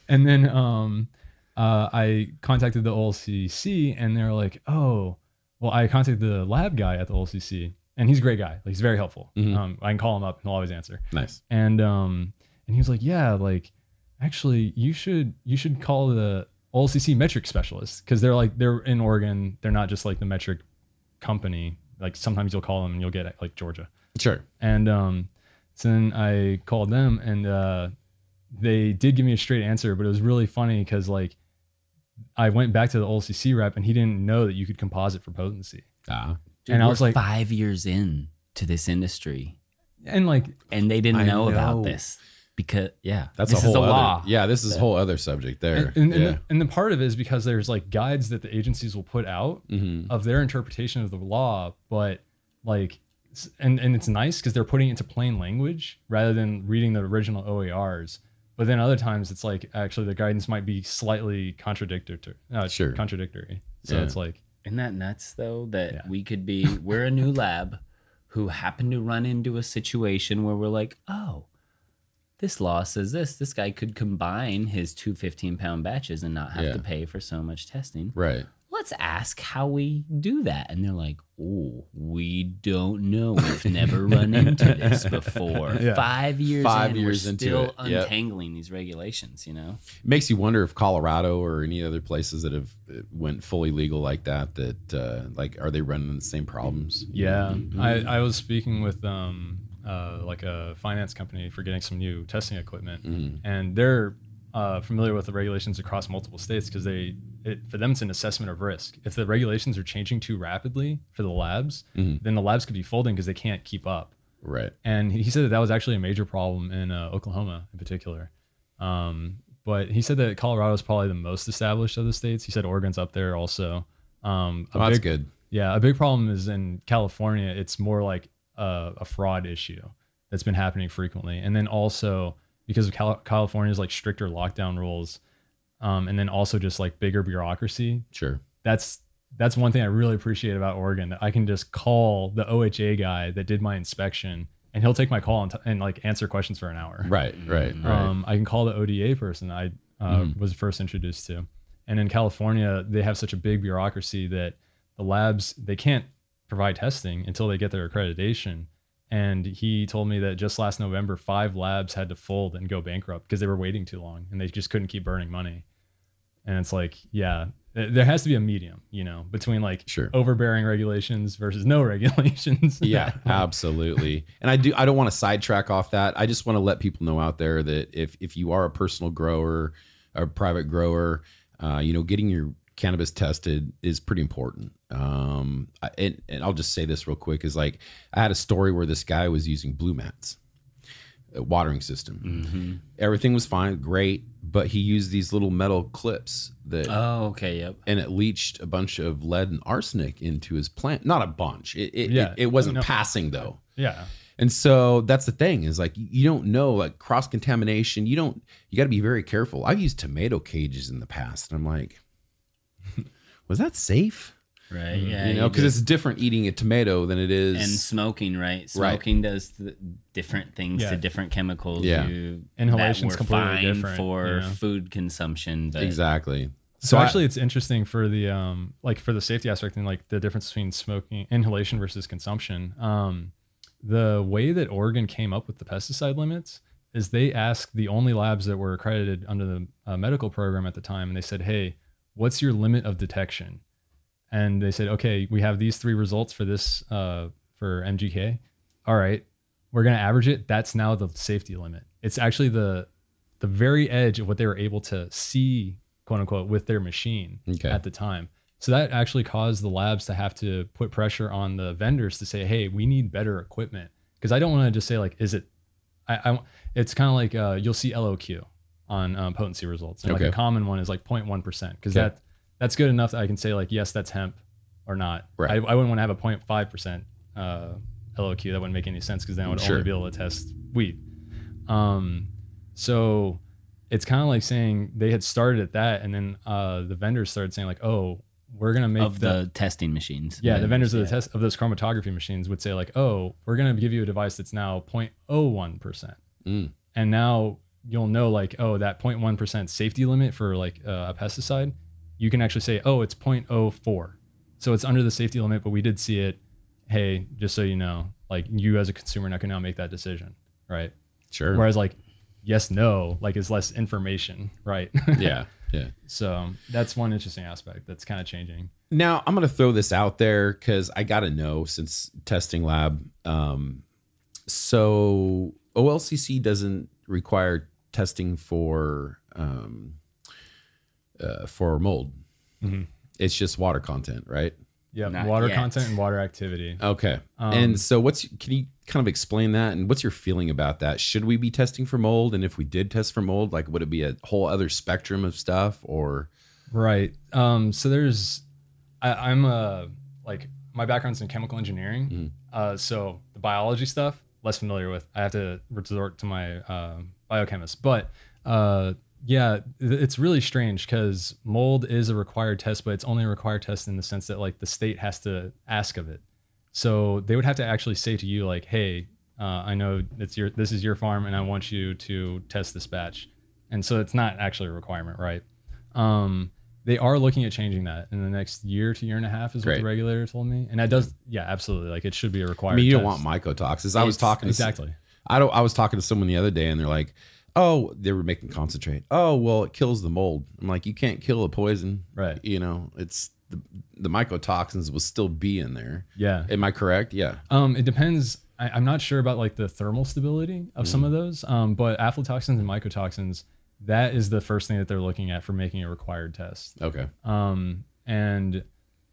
and then um, uh, I contacted the OLCC and they're like, oh, well, I contacted the lab guy at the OLCC and he's a great guy. Like he's very helpful. Mhm. Um, I can call him up and he'll always answer. nice. And um, and he was like, yeah, like actually you should you should call the OLCC Metrc specialist because they're like they're in Oregon. They're not just like the Metrc company. Like sometimes you'll call them and you'll get like Georgia. Sure. And um, so then I called them and uh, they did give me a straight answer, but it was really funny because like I went back to the OLCC rep and he didn't know that you could composite for potency. Ah. Dude, and I was like- five years in to this industry, And like, and they didn't know, know. about this because yeah, That's this a whole is a other, law. Yeah, this is a whole other subject there. and, and, and the, and the part of it is because there's like guides that the agencies will put out Mhm. of their interpretation of the law, but like, s- and, and it's nice because they're putting it into plain language rather than reading the original OARs. But then other times it's like actually the guidance might be slightly contradictory. Uh, Sure. Contradictory. So Yeah. it's like, Isn't that nuts though? That Yeah. we could be we're a new lab who happen to run into a situation where we're like, oh, this law says this. This guy could combine his two 15 pound batches and not have Yeah. to pay for so much testing. Right. Let's let's ask how we do that. And they're like, oh, we don't know. We've never run into this before. Yeah. Five years Five in, years we're into still it. Yep. untangling these regulations, you know? It makes you wonder if Colorado or any other places that have uh, went fully legal like that, that uh, like are they running the same problems? Yeah, I, I was speaking with um uh, like a finance company for getting some new testing equipment, and they're uh, familiar with the regulations across multiple states because they it, for them it's an assessment of risk. If the regulations are changing too rapidly for the labs, then the labs could be folding because they can't keep up. Right. And he said that that was actually a major problem in uh, Oklahoma in particular. Um, but he said that Colorado is probably the most established of the states. He said Oregon's up there also. Um, a Well, that's good. yeah, a big problem is in California. It's more like a, a fraud issue that's been happening frequently, and then also because of Cal- California's like stricter lockdown rules, um, and then also just like bigger bureaucracy. Sure. That's that's one thing I really appreciate about Oregon that I can just call the OHA guy that did my inspection, and he'll take my call and, t- and like answer questions for an hour. Right. Right. Right. Um, I can call the ODA person I uh, was first introduced to. And in California, they have such a big bureaucracy that the labs they can't provide testing until they get their accreditation. And he told me that just last November, five labs had to fold and go bankrupt because they were waiting too long and they just couldn't keep burning money. And it's like, yeah, there has to be a medium, you know, between like Sure. overbearing regulations versus no regulations. yeah absolutely and i do i don't want to sidetrack off that i just want to let people know out there that if if you are a personal grower or private grower uh, you know getting your cannabis tested is pretty important um I- and, and i'll just say this real quick is like i had a story where this guy was using Blumats a watering system everything was fine great but he used these little metal clips that Oh, okay. Yep. and it leached a bunch of lead and arsenic into his plant. Not a bunch. It it, Yeah. it, it wasn't No. passing though. yeah. And so that's the thing is like you don't know like cross contamination. You don't. You got to be very careful. I've used tomato cages in the past, and I'm like, was that safe? Right. Yeah. you know, because it's different eating a tomato than it is. and smoking, right? Smoking does th- different things Yeah. to different chemicals. Yeah. You, Inhalation's that completely fine different, for you know? food consumption. But exactly. So, I- actually, it's interesting for the um, like for the safety aspect and like the difference between smoking inhalation versus consumption. Um, the way that Oregon came up with the pesticide limits is they asked the only labs that were accredited under the uh, medical program at the time, and they said, "Hey, what's your limit of detection?" And they said, "Okay, we have these three results for this uh, for MGK. All right, we're gonna average it. That's now the safety limit. It's actually the the very edge of what they were able to see, quote unquote, with their machine Okay. at the time. So that actually caused the labs to have to put pressure on the vendors to say, "Hey, we need better equipment." Because I don't want to just say like, "Is it?" I, I it's kind of like uh, you'll see LOQ on um, potency results, and like a common one is like 0.1 percent, because Okay. that that's good enough that I can say like, yes, that's hemp or not. Right. I, I wouldn't want to have a 0.5 percent uh, LOQ. That wouldn't make any sense because then I would Sure. only be able to test weed. Um, so it's kind of like saying they had started at that, and then uh, the vendors started saying like, "Oh, we're gonna make of the, the testing machines. yeah the vendors of the yeah. test of those chromatography machines would say like, "Oh, we're gonna give you a device that's now 0.01 percent," Mm. and now you'll know like, oh, that 0.1 percent safety limit for like uh, a pesticide, you can actually say, oh, it's 0.04, so it's under the safety limit, but we did see it. Hey, just so you know, like you as a consumer now can now make that decision, right? Sure. Whereas like yes, no, like is less information, right? yeah. Yeah. so that's one interesting aspect that's kind of changing. Now I'm going to throw this out there because I got to know since testing lab. Um, so OLCC doesn't require testing for um, uh, for mold. Mhm. It's just water content, right? Yeah, Not water yet. content and water activity. Okay. Um, and so, what's can you kind of explain that? And what's your feeling about that? Should we be testing for mold? And if we did test for mold, like would it be a whole other spectrum of stuff? Or Right. Um, so there's, I, I'm a like my background's in chemical engineering. Mhm. Uh, so the biology stuff less familiar with. I have to resort to my uh, biochemist. But uh, yeah, it's really strange because mold is a required test, but it's only a required test in the sense that like the state has to ask of it. So they would have to actually say to you like, "Hey, uh, I know it's your this is your farm, and I want you to test this batch." And so it's not actually a requirement, right? Um, they are looking at changing that in the next year to year and a half, is what the regulator told me. And that does, yeah, absolutely. Like it should be a required. I mean, you don't test. want mycotoxins. I was talking to exactly. I don't. I was talking to someone the other day, and they're like, "Oh, they were making concentrate. Oh, well, it kills the mold." I'm like, "You can't kill a poison, Right. You know, it's the the mycotoxins will still be in there. Yeah. Am I correct? Yeah. Um, it depends. I, I'm not sure about like the thermal stability of Mm. some of those. Um, but aflatoxins and mycotoxins, that is the first thing that they're looking at for making a required test. Okay. Um, and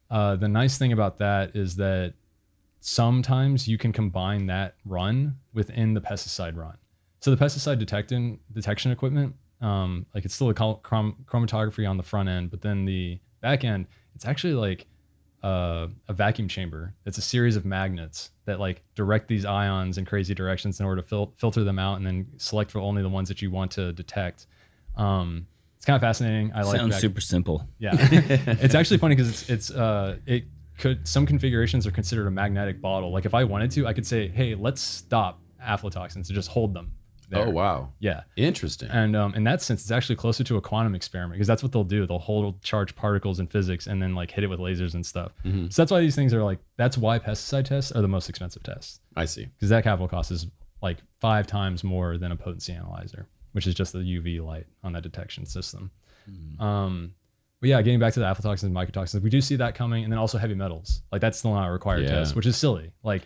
uh, the nice thing about that is that sometimes you can combine that run within the pesticide run. So the pesticide detection detection equipment, um, like it's still a chrom- chrom- chromatography on the front end, but then the back end, it's actually like uh, a vacuum chamber. It's a series of magnets that like direct these ions in crazy directions in order to fil- filter them out and then select for only the ones that you want to detect. Um, it's kind of fascinating. I like Sounds vac- super simple. yeah, it's actually funny because it's it's uh it could some configurations are considered a magnetic bottle. Like if I wanted to, I could say, hey, let's stop aflatoxins and just hold them. There. Oh wow. Yeah, Interesting. and um, in that sense, it's actually closer to a quantum experiment because that's what they'll do. They'll hold charged particles in physics and then like hit it with lasers and stuff. Mm-hmm. So that's why these things are like that's why pesticide tests are the most expensive tests I see. because that capital cost is like five times more than a potency analyzer, which is just the UV light on that detection system. Um, but yeah, getting back to the aflatoxins and mycotoxins, we do see that coming, and then also heavy metals. Like that's still not a required Yeah. test, which is silly. Like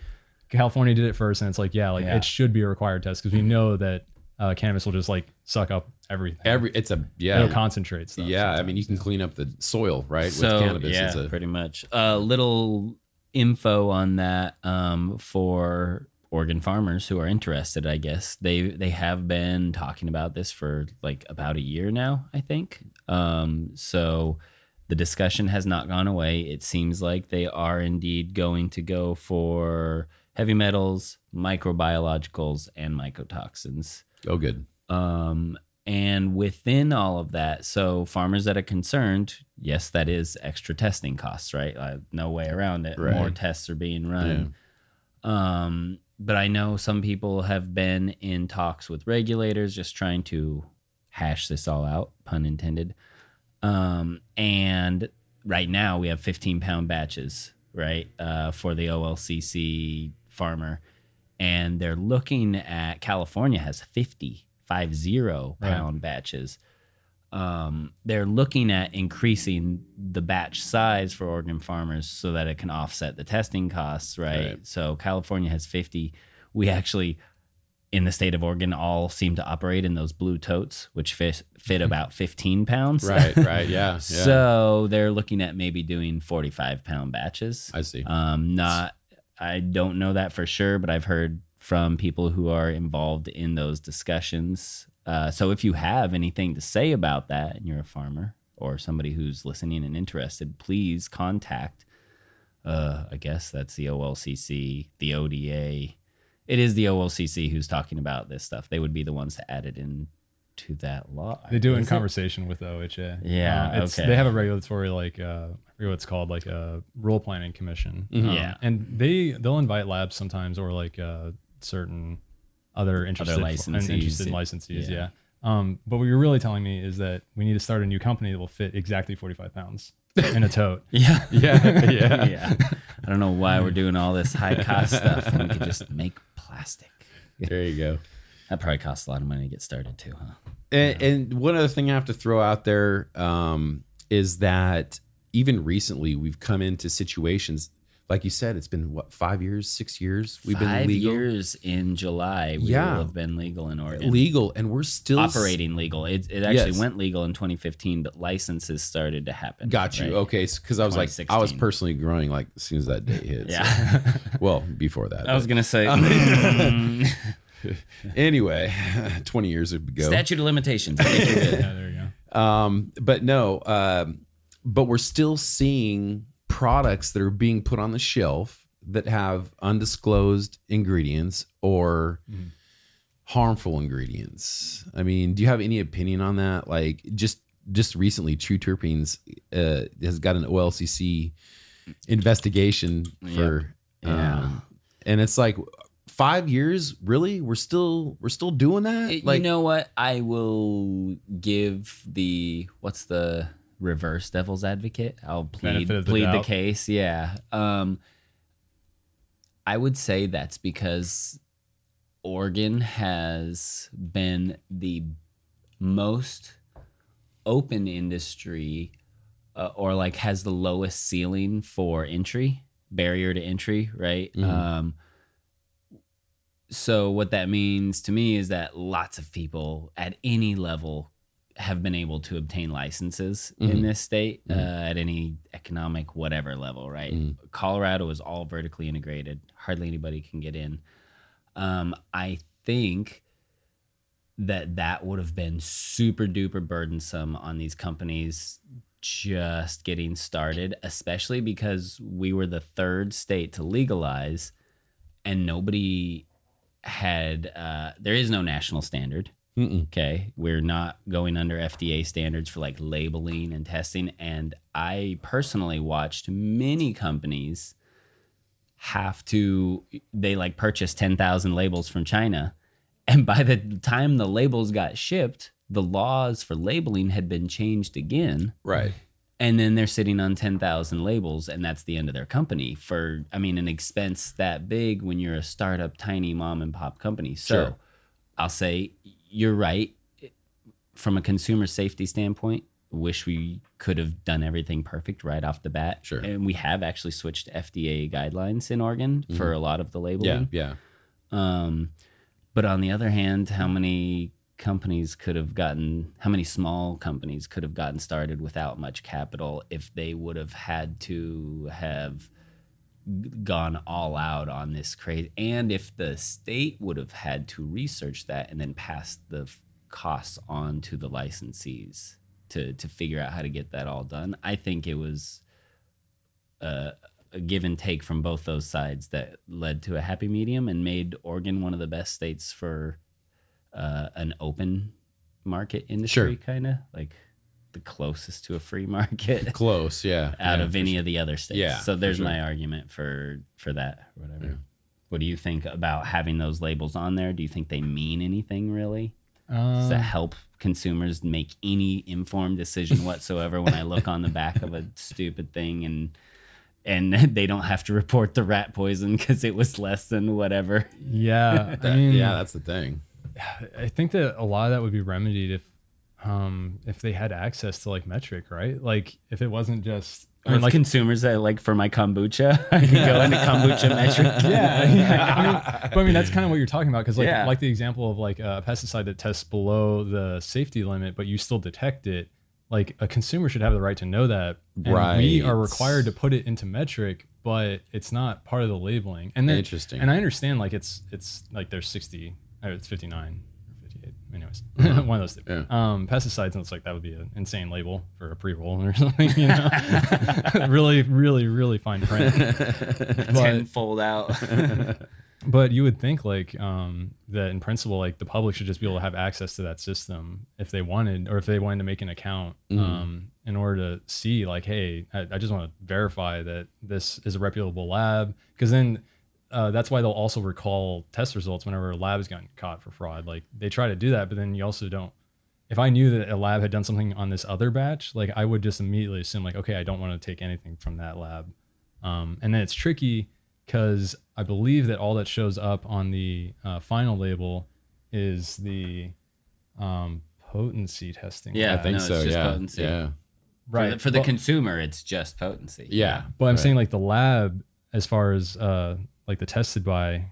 California did it first, and it's like yeah, like Yeah. it should be a required test because we know that uh, cannabis will just like suck up everything. Every it's a It'll yeah. concentrate stuff. Yeah, I mean, you can clean up the soil, right? So with cannabis. yeah, it's a, pretty much. A little info on that um, for Oregon farmers who are interested. I guess they they have been talking about this for like about a year now. I think. Um, so the discussion has not gone away. It seems like they are indeed going to go for heavy metals, microbiologicals, and mycotoxins. oh, good. Um, and within all of that, so farmers that are concerned, yes, that is extra testing costs, right? Uh, no way around it. Right. More tests are being run. Um, but I know some people have been in talks with regulators, just trying to hash this all out, pun intended. Um, and right now we have 15 pound batches, right, uh, for the OLCC farmer, and they're looking at California has 50, five zero Right. batches. Um, they're looking at increasing the batch size for Oregon farmers so that it can offset the testing costs, right? Right. So California has 50. We actually in the state of Oregon all seem to operate in those blue totes, which fit, fit about 15 pounds. Right, right, yeah, yeah. So they're looking at maybe doing 45 pound batches. I see. Um, not, I don't know that for sure, but I've heard from people who are involved in those discussions. Uh, so if you have anything to say about that and you're a farmer or somebody who's listening and interested, please contact. Uh, I guess that's the OLCC, the ODA. It is the OLCC who's talking about this stuff. They would be the ones to add it in to that law. They do it in Is conversation with the OHA. Yeah, Uh, it's, okay. They have a regulatory like uh, I forget what it's called, like a rule planning commission. Mhm. Um, Yeah. and they they'll invite labs sometimes or like uh, certain other interested licensees, interested yeah. licensees. Yeah. Yeah. Um, but what you're really telling me is that we need to start a new company that will fit exactly 45 pounds in a tote. Yeah. Yeah, yeah. yeah. I don't know why we're doing all this high cost stuff when we could just make plastic. There you go. That probably costs a lot of money to get started too, huh? And, and one other thing I have to throw out there um, is that even recently we've come into situations, like you said, it's been what five years, six years we've Five been legal, years in July, we Yeah. will have been legal in Oregon. legal, and we're still s- Operating legal. It, it actually Yes. went legal in 2015, but licenses started to happen. Got you. right? Okay, because I was like, I was personally growing like as soon as that date hit. so- Yeah. well, before that. I was going to say anyway, twenty years ago. statute of limitations. I think you're good. Yeah, there you go. Um, but no, um, but we're still seeing products that are being put on the shelf that have undisclosed ingredients or harmful ingredients. I mean, do you have any opinion on that? Like just just recently, True Terpenes uh, has got an OLCC investigation for, Yeah. um, and it's like five years. Really, we're still we're still doing that. It- like you know what? I will give the what's the reverse devil's advocate. I'll plead the plead the case. Yeah. Um, I would say that's because Oregon has been the most open industry uh, or like has the lowest ceiling for entry barrier to entry right Mhm. um so what that means to me is that lots of people at any level have been able to obtain licenses in Mhm. this state Mhm. uh, at any economic whatever level right Mhm. colorado is all vertically integrated hardly anybody can get in um, i think that that would have been super duper burdensome on these companies just getting started, especially because we were the third state to legalize and nobody had, uh, there is no national standard. Mm-mm. Okay. We're not going under FDA standards for like labeling and testing. And I personally watched many companies have to, they like purchase 10,000 labels from China. And by the time the labels got shipped, the laws for labeling had been changed again. Right. And then they're sitting on 10,000 labels, and that's the end of their company for, I mean, an expense that big when you're a startup, tiny mom and pop company. So Sure. I'll say you're right. From a consumer safety standpoint, wish we could have done everything perfect right off the bat. Sure. And we have actually switched FDA guidelines in Oregon for a lot of the labeling. Yeah. Yeah. Um, but on the other hand, how many companies could have gotten, how many small companies could have gotten started without much capital if they would have had to have gone all out on this crazy, and if the state would have had to research that and then pass the costs on to the licensees to to figure out how to get that all done. I think it was a give and take from both those sides that led to a happy medium and made Oregon one of the best states for uh, an open market industry, kind of like the closest to a free market Close. Yeah. out Yeah, of any sure. of the other states. Yeah, so there's sure. my argument for for that. or Whatever. Yeah. What do you think about having those labels on there? Do you think they mean anything really? Does that help consumers make any informed decision whatsoever when I look on the back of a stupid thing and and they don't have to report the rat poison because it was less than whatever? yeah, I mean, yeah, that's the thing. I think that a lot of that would be remedied if um if they had access to like Metrc, right? Like if it wasn't just I mean, With like consumers that like for my kombucha, I can go into kombucha Metrc. yeah, yeah. I mean, but I mean that's kind of what you're talking about because like Yeah. like the example of like a pesticide that tests below the safety limit, but you still detect it. Like a consumer should have the right to know that, and we are required to put it into Metrc, but it's not part of the labeling. And then Interesting. And I understand like it's it's like there's 60 or it's 59 or 58. Anyways, one of those two. Yeah. Um, pesticides and it's like that would be an insane label for a pre-roll or something. You know, really, really, really fine print. But- Tenfold out. but you would think like um, that in principle, like the public should just be able to have access to that system if they wanted, or if they wanted to make an account Mhm. um, in order to see like, hey, I, I just want to verify that this is a reputable lab, because then uh, that's why they'll also recall test results whenever a lab has gotten caught for fraud. Like they try to do that, but then you also don't. If I knew that a lab had done something on this other batch, like I would just immediately assume like, okay, I don't want to take anything from that lab. Um, and then it's tricky because I believe that all that shows up on the uh, final label is the um, potency testing. Yeah, I think no, it's so. just Yeah. potency. Yeah. For the, for the But- consumer, it's just potency. Yeah. But I'm Right. saying like the lab, as far as uh, like the tested by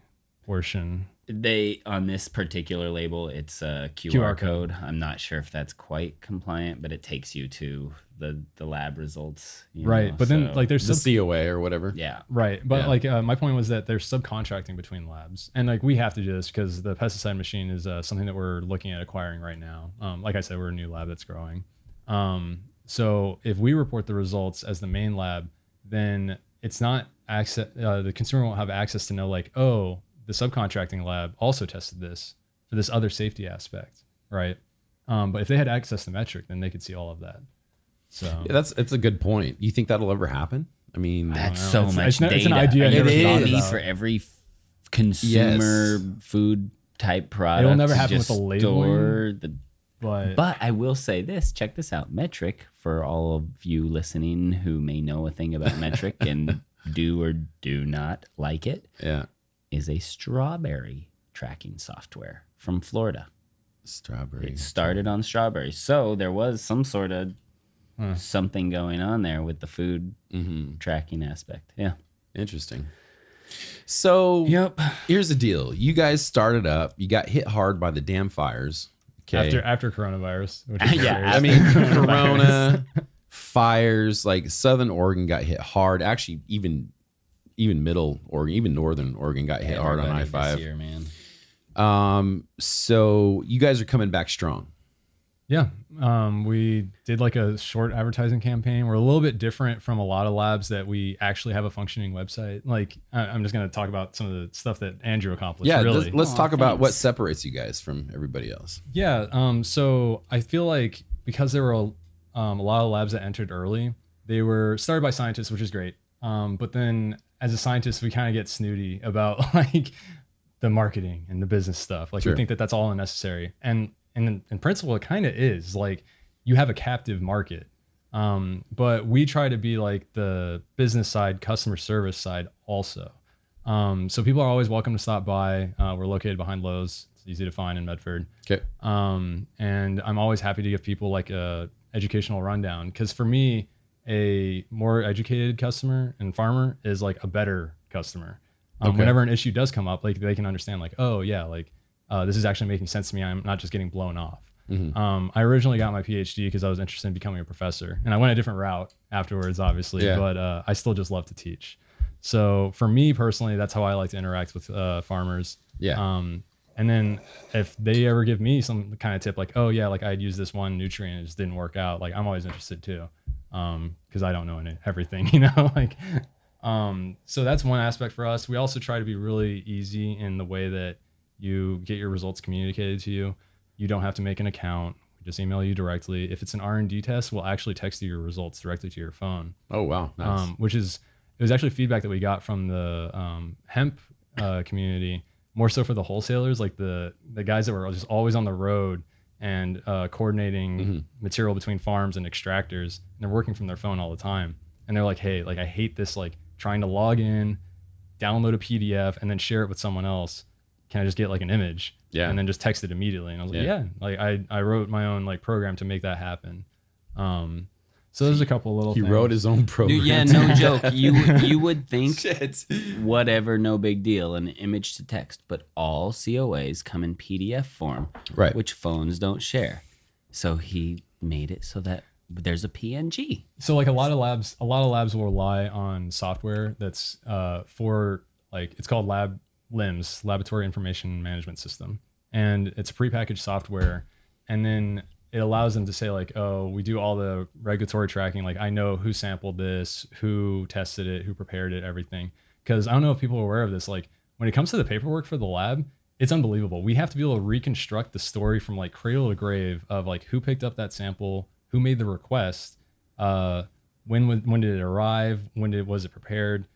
portion. They on this particular label, it's a QR, QR code. code. I'm not sure if that's quite compliant, but it takes you to the the lab results. you Right. know, but then like there's The sub- COA or whatever. yeah, Right, but Yeah. like uh, my point was that there's subcontracting between labs, and like we have to do this because the pesticide machine is uh, something that we're looking at acquiring right now. Um, like I said, we're a new lab that's growing. Um, so if we report the results as the main lab, then it's not access. Uh, the consumer won't have access to know like, oh, the subcontracting lab also tested this for this other safety aspect, right? Um, but if they had access to Metrc, then they could see all of that. So Yeah, that's it's a good point. You think that'll ever happen? I mean, that's know. so It's- much it's data. it's an idea I never it thought is about. for every f- consumer Yes. food type product. It'll never happen with just the Store labeling. the but, But I will say this check this out. Metrc, for all of you listening who may know a thing about Metrc and do or do not like it, Yeah. is a strawberry tracking software from Florida. Strawberry. It started on strawberries. So there was some sort of Huh. something going on there with the food Mm-hmm. tracking aspect. Yeah. Interesting. So Yep. here's the deal. You guys started up. You got hit hard by the damn fires. Okay. after after coronavirus, which is Yeah. I mean, Corona, fires, like Southern Oregon got hit hard. Actually, even even Middle Oregon, even Northern Oregon got hit hard on I Everybody this five. year, man. Um, so you guys are coming back strong. Yeah, um, we did like a short advertising campaign. We're a little bit different from a lot of labs that we actually have a functioning website. Like, I- I'm just going to talk about some of the stuff that Andrew accomplished. Yeah, really. let's, let's Aw, talk about what separates you guys from everybody else. Yeah. Um, so I feel like because there were a, um, a lot of labs that entered early, they were started by scientists, which is great. Um, but then as a scientist, we kind of get snooty about like the marketing and the business stuff. Like Sure. we think that that's all unnecessary. And, and in principle, it kind of is like you have a captive market. Um, but we try to be like the business side, customer service side also. Um, so people are always welcome to stop by. Uh, we're located behind Lowe's. It's easy to find in Medford. Okay. Um, and I'm always happy to give people like a educational rundown because for me, a more educated customer and farmer is like a better customer. Um, Okay. Whenever an issue does come up, like they can understand, like, oh yeah, like uh, this is actually making sense to me. I'm not just getting blown off. Um, I originally got my PhD because I was interested in becoming a professor, and I went a different route afterwards, obviously. Yeah. But uh, I still just love to teach. So for me personally, that's how I like to interact with uh, farmers. Yeah. Um, and then if they ever give me some kind of tip, like, oh yeah, like I'd use this one nutrient, it just didn't work out. Like I'm always interested too, um, because I don't know any, everything, you know. like, um, so that's one aspect for us. We also try to be really easy in the way that you get your results communicated to you. You don't have to make an account. We just email you directly. If it's an R and D test, we'll actually text you your results directly to your phone Oh wow. Nice. um, which is it was actually feedback that we got from the um, hemp uh, community, more so for the wholesalers, like the the guys that were just always on the road and uh, coordinating material between farms and extractors. And they're working from their phone all the time, and they're like, "Hey, like I hate this, like trying to log in, download a PDF, and then share it with someone else. Can I just get like an image?" Yeah. and then just text it immediately. And I was like, Yeah. yeah, like I, I wrote my own like program to make that happen. Um, so there's a couple little he things. wrote his own program. Dude, yeah, no joke. You you would think Shit. whatever, no big deal, an image to text, but all COAs come in PDF form, Right. which phones don't share. So he made it so that there's a PNG. so like a lot of labs a lot of labs will rely on software that's uh, for like it's called lab lims laboratory information management system and it's prepackaged software and then it allows them to say like oh we do all the regulatory tracking like i know who sampled this who tested it who prepared it everything because i don't know if people are aware of this like when it comes to the paperwork for the lab it's unbelievable we have to be able to reconstruct the story from like cradle to grave of like who picked up that sample who made the request uh, when when did it arrive? When did was it prepared?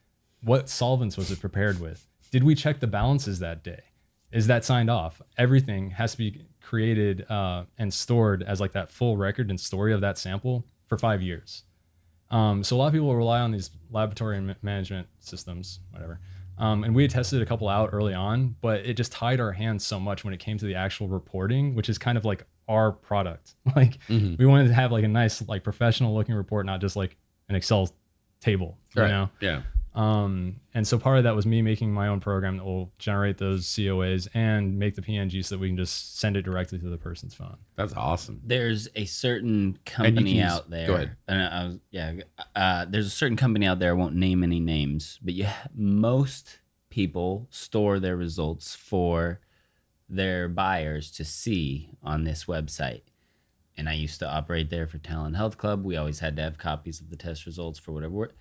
What solvents was it prepared with? Did we check the balances that day? Is that signed off? Everything has to be created uh, and stored as like that full record and story of that sample for five years. Um, so a lot of people rely on these laboratory ma- management systems, whatever. Um, and we had tested a couple out early on, but it just tied our hands so much when it came to the actual reporting, which is kind of like our product. Like we wanted to have like a nice, like professional looking report, not just like an Excel table, you Right. know? Yeah. Um, and so part of that was me making my own program that will generate those COAs and make the PNG so that we can just send it directly to the person's phone. That's awesome. There's a certain company can use- out there. go ahead. And I was, yeah, uh, there's a certain company out there. I won't name any names, but yeah, most people store their results for their buyers to see on this website. And I used to operate there for Talent Health Club. We always had to have copies of the test results for whatever. we're-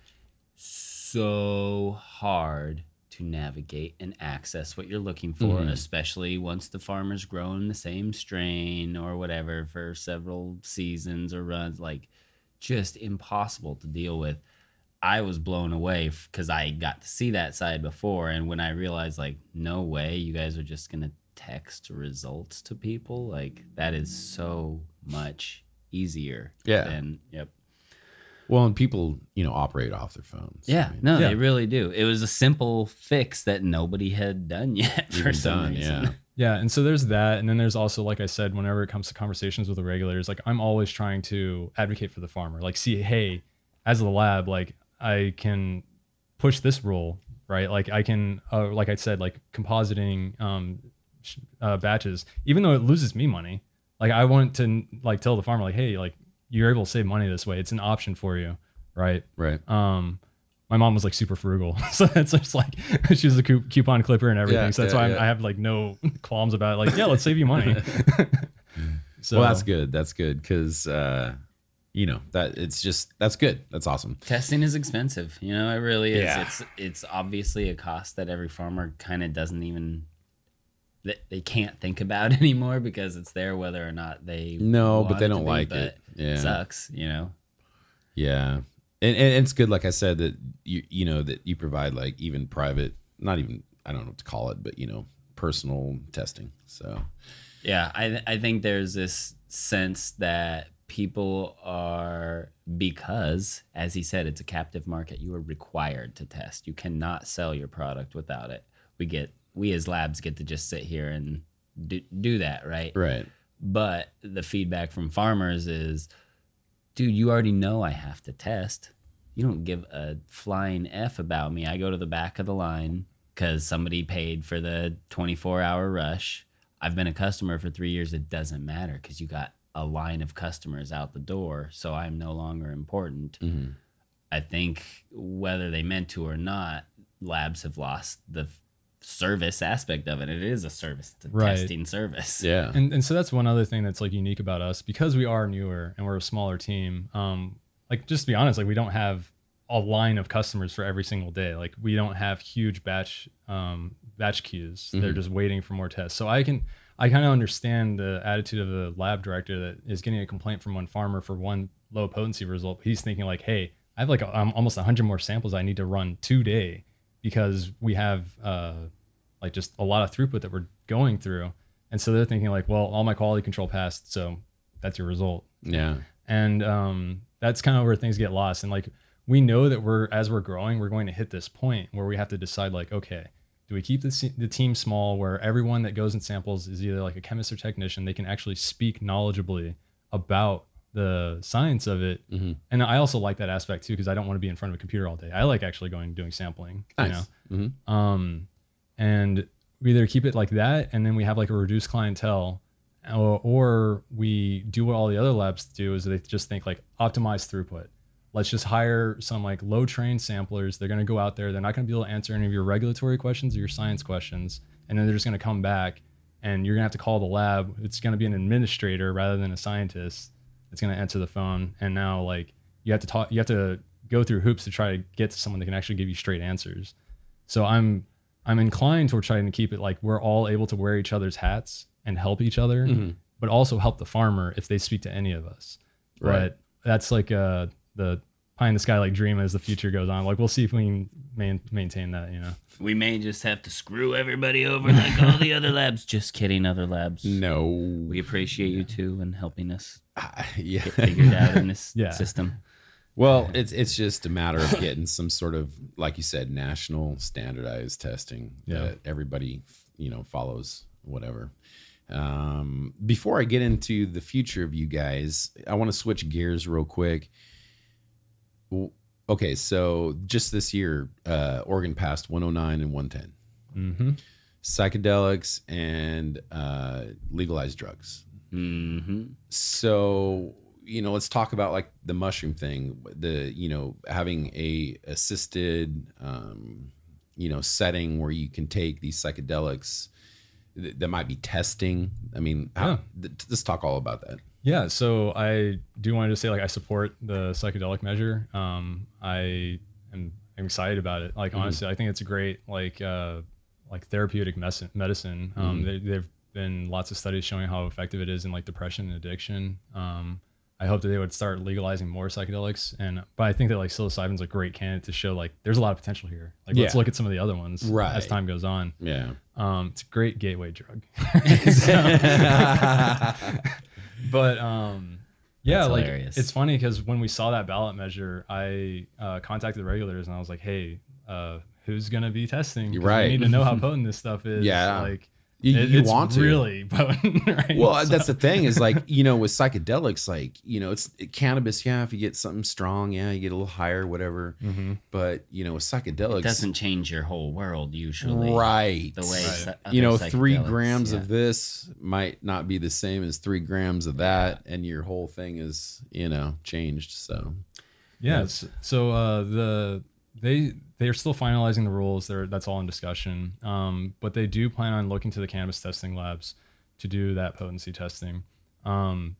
So hard to navigate and access what you're looking for, Mhm. especially once the farmer's grown the same strain or whatever for several seasons or runs. Like, just impossible to deal with. I was blown away because I got to see that side before, and when I realized, like, no way, you guys are just gonna text results to people, like that is so much easier. Yeah. Than, yep. Well, and people, you know, operate off their phones. Yeah. I mean, No, Yeah. they really do. It was a simple fix that nobody had done yet for even some done, reason. yeah. Yeah, and so there's that, and then there's also, like I said, whenever it comes to conversations with the regulators, like I'm always trying to advocate for the farmer. Like, see, hey, as the lab, like I can push this rule, right? Like I can, uh, like I said, like compositing um, uh, batches, even though it loses me money. Like I want to like tell the farmer, like, hey, like you're able to save money this way. It's an option for you, right? Right. um my mom was like super frugal so it's just like she was a coupon clipper and everything Yeah, so that's yeah, why I'm, yeah. i have like no qualms about it like yeah let's save you money so well, that's good. That's good because, uh, you know, that it's just that's good. That's awesome. Testing is expensive. You know, it really is. Yeah. It's it's obviously a cost that every farmer kind of doesn't even that they can't think about anymore because it's there whether or not they No, but they don't be, like it. Yeah. It sucks. You know. Yeah, and, and it's good, like I said, that you you know that you provide like even private, not even I don't know what to call it, but you know, personal testing. So Yeah, I I think there's this sense that people are because, as he said, it's a captive market. You are required to test. You cannot sell your product without it. We get we as labs get to just sit here and do, do that, right? right, But the feedback from farmers is, dude, you already know I have to test. You don't give a flying F about me. I go to the back of the line because somebody paid for the 24 hour rush. I've been a customer for three years. It doesn't matter because you got a line of customers out the door. So I'm no longer important. Mhm. I think whether they meant to or not, labs have lost the service aspect of it. It is a service, it's a Right. testing service. yeah, and, and so that's one other thing that's like unique about us. Because we are newer and we're a smaller team um like just to be honest like we don't have a line of customers for every single day. Like we don't have huge batch um batch queues. They're just waiting for more tests. So i can i kind of understand the attitude of the lab director that is getting a complaint from one farmer for one low potency result he's thinking like hey i have like um, almost 100 more samples i need to run today because we have uh like just a lot of throughput that we're going through and so they're thinking like, well, all my quality control passed, so that's your result. yeah, And um, that's kind of where things get lost. And like we know that we're as we're growing, we're going to hit this point where we have to decide like, okay, do we keep the, the team small where everyone that goes in samples is either like a chemist or technician? They can actually speak knowledgeably about the science of it. Mhm. And I also like that aspect too because I don't want to be in front of a computer all day. I like actually going and doing sampling. You know? nice. Mhm. um, and we either keep it like that and then we have like a reduced clientele or, or we do what all the other labs do is they just think like optimize throughput. Let's just hire some like low trained samplers. They're going to go out there. They're not going to be able to answer any of your regulatory questions or your science questions and then they're just going to come back and you're going to have to call the lab. It's going to be an administrator rather than a scientist it's going to answer the phone. And now like you have to talk you have to go through hoops to try to get to someone that can actually give you straight answers. So I'm I'm inclined toward trying to keep it like we're all able to wear each other's hats and help each other, but also help the farmer if they speak to any of us. Right. But that's like uh, the pie in the sky like dream as the future goes on. Like we'll see if we can main, maintain that. You know. We may just have to screw everybody over like all the other labs. Just kidding, other labs. No, We appreciate you too and helping us yeah. get figured out in this Yeah. system. Well, it's it's just a matter of getting some sort of, like you said, national standardized testing Yeah. that everybody, you know, follows. Whatever. Um, before I get into the future of you guys, I want to switch gears real quick. Okay, so just this year, uh, Oregon passed 109 and 110, Mm-hmm. psychedelics and uh, legalized drugs. hmm so you know let's talk about like the mushroom thing the you know having a assisted um you know setting where you can take these psychedelics th- that might be testing i mean how, Yeah. th- let's talk all about that Yeah, so I do want to just say like I support the psychedelic measure. Um, I am I'm excited about it. Like honestly, I think it's a great like uh, like therapeutic mes- medicine. Um, there, there've been lots of studies showing how effective it is in like depression and addiction. Um, I hope that they would start legalizing more psychedelics. And but I think that like psilocybin's a great candidate to show like there's a lot of potential here. Like let's look at some of the other ones Right. as time goes on. Yeah. Um, it's a great gateway drug. but um, yeah, That's like hilarious. it's funny because when we saw that ballot measure, I uh, contacted the regulators and I was like, hey, uh, who's gonna be testing? Right. We need to know how potent this stuff is. Yeah. like You, it- you it's want to. really potent, right? Well, So- that's the thing is like, you know, with psychedelics, like, you know, it's cannabis. Yeah. If you get something strong, yeah, you get a little higher, whatever. Mhm. But, you know, with psychedelics, It doesn't change your whole world usually. right. The way Right. you know, three grams yeah. of this might not be the same as three grams of that. And your whole thing is, you know, changed. So, Yes. So uh, the they they are still finalizing the rules. They're that's all in discussion. Um, but they do plan on looking to the cannabis testing labs to do that potency testing. Um,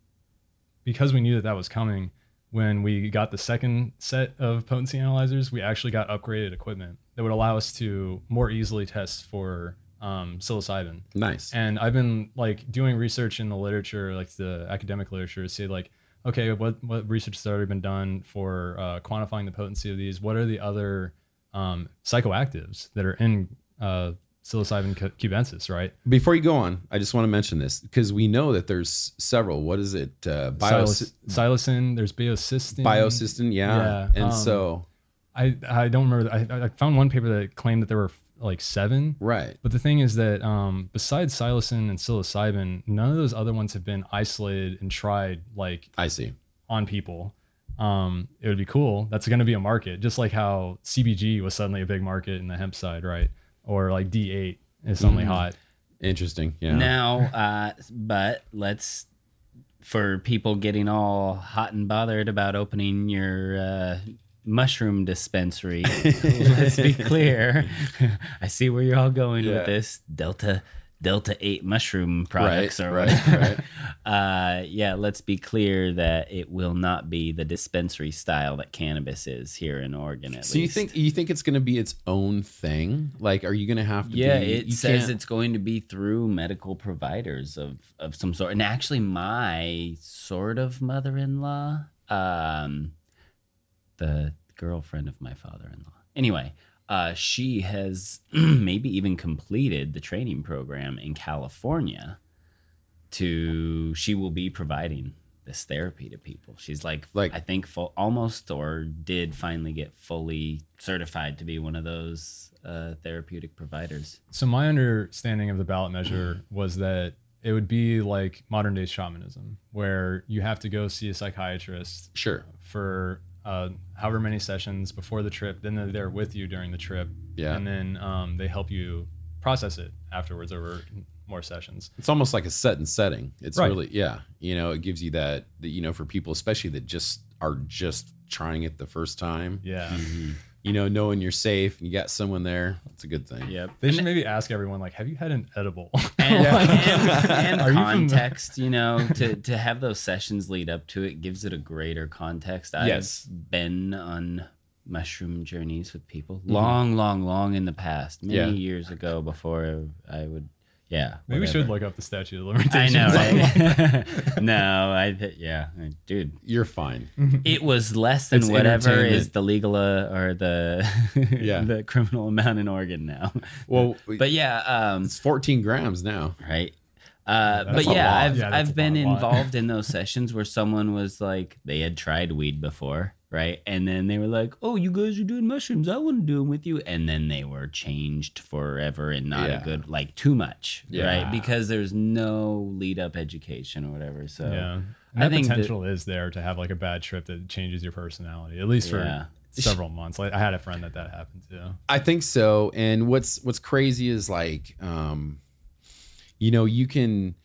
because we knew that that was coming. When we got the second set of potency analyzers, we actually got upgraded equipment that would allow us to more easily test for um, psilocybin. nice. And I've been like doing research in the literature, like the academic literature, to see like, okay, what what research has already been done for uh, quantifying the potency of these? What are the other um, psychoactives that are in uh, psilocybin cubensis, right? Before you go on, I just want to mention this because we know that there's several. What is it? Uh, bios- Psiloc- psilocin, there's baeocystin. biosystem. Yeah. Yeah, And um, so, I I don't remember. I, I found one paper that claimed that there were like seven. right. But the thing is that um, besides psilocin and psilocybin, none of those other ones have been isolated and tried like I see. on people. Um, it would be cool. That's going to be a market, just like how CBG was suddenly a big market in the hemp side, right? Or like D8 is suddenly Mhm. hot. Interesting. Yeah. Now, uh, but let's for people getting all hot and bothered about opening your uh, mushroom dispensary. let's be clear. I see where you're all going Yeah. with this Delta Delta Eight mushroom products or right, whatever. Uh, yeah, let's be clear that it will not be the dispensary style that cannabis is here in Oregon. At So you think you think it's going to be its own thing? Like, are you going to have to? Yeah, be, it says can't- it's going to be through medical providers of of some sort. And actually, my sort of mother-in-law, um, the girlfriend of my father-in-law. Anyway, uh, she has maybe even completed the training program in California. To she will be providing this therapy to people. She's like, Like- I think full, almost or did finally get fully certified to be one of those uh, therapeutic providers. So my understanding of the ballot measure was that it would be like modern day shamanism, where you have to go see a psychiatrist Sure. for uh, however many sessions before the trip. Then they're there with you during the trip, Yeah. and then um, they help you process it afterwards over more sessions. It's almost like a set and setting. It's Right. really yeah. You know, it gives you that, that you know for people especially that just are just trying it the first time. Yeah. You know, knowing you're safe and you got someone there, it's a good thing. Yep. They should maybe ask everyone like, "Have you had an edible?" and, Yeah. and, and context, you know, to, to have those sessions lead up to it gives it a greater context. I've Yes. been on mushroom journeys with people mm-hmm. long, long, long in the past, many Yeah. years ago before I would, yeah. maybe we should look up the statute of limitations. I limitations. know, right? no, I, th- yeah, dude, You're fine. it was less than It's whatever is the legal uh, or the Yeah. the criminal amount in Oregon now. Well, but yeah, um, it's 14 grams now. right? Uh, but yeah. I've Yeah, I've been lot. involved in those sessions where someone was like, they had tried weed before, right? And then they were like, "Oh, you guys are doing mushrooms. I want to do them with you." And then they were changed forever and not Yeah. a good, like too much, Yeah. right? Because there's no lead up education or whatever. So Yeah. And I that think potential is there to have like a bad trip that changes your personality, at least for Yeah. several months. Like I had a friend that that happened to. I think so. And what's what's crazy is like, um, you know, you can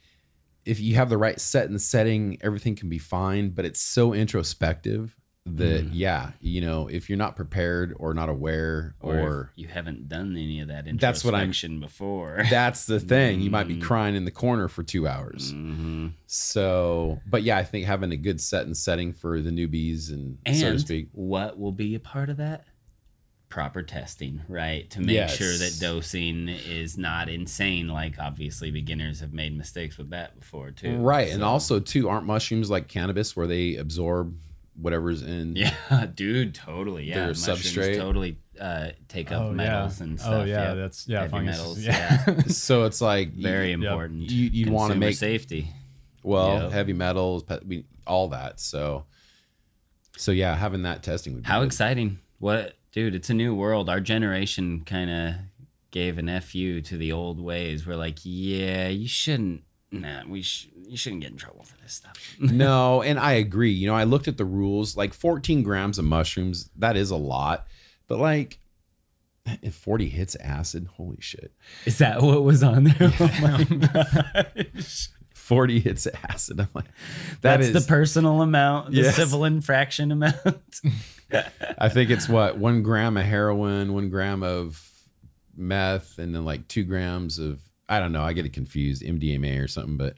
if you have the right set and setting, everything can be fine. But it's so introspective that yeah, you know, if you're not prepared or not aware or, or, you haven't done any of that That's what I'm- before. that's the thing, you might be Mm. crying in the corner for two hours. hmm So, but yeah, I think having a good set and setting for the newbies and, And so to speak. what will be a part of that? proper testing, right? To make sure that dosing is not insane. Like obviously beginners have made mistakes with that before too. Right. And also, too, aren't mushrooms like cannabis where they absorb whatever's in? Yeah, dude, totally. Yeah, Their substrate. totally uh, take up Oh metals yeah. and stuff. oh yeah, Yep. that's yeah, Heavy fungus. metals, Yeah. So it's like very Yep. important. You- you'd wanna make- safety. well, Yep. heavy metals, pe- we- all that. So, so yeah, having that testing would be How good. exciting! What, dude? It's a new world. Our generation kind of gave an fu to the old ways. We're like, yeah, you shouldn't. Nah, we sh- you shouldn't get in trouble for this stuff. no, and I agree. You know, I looked at the rules. Like 14 grams of mushrooms, that is a lot. But like, if 40 hits acid, holy shit. Is that what was on there? Oh my gosh. 40 hits acid. I'm like, that That's is. the personal amount, the Yes. civil infraction amount. I think it's what one gram of heroin, one gram of meth, and then like two grams of I don't know. I get it confused, MDMA or something. But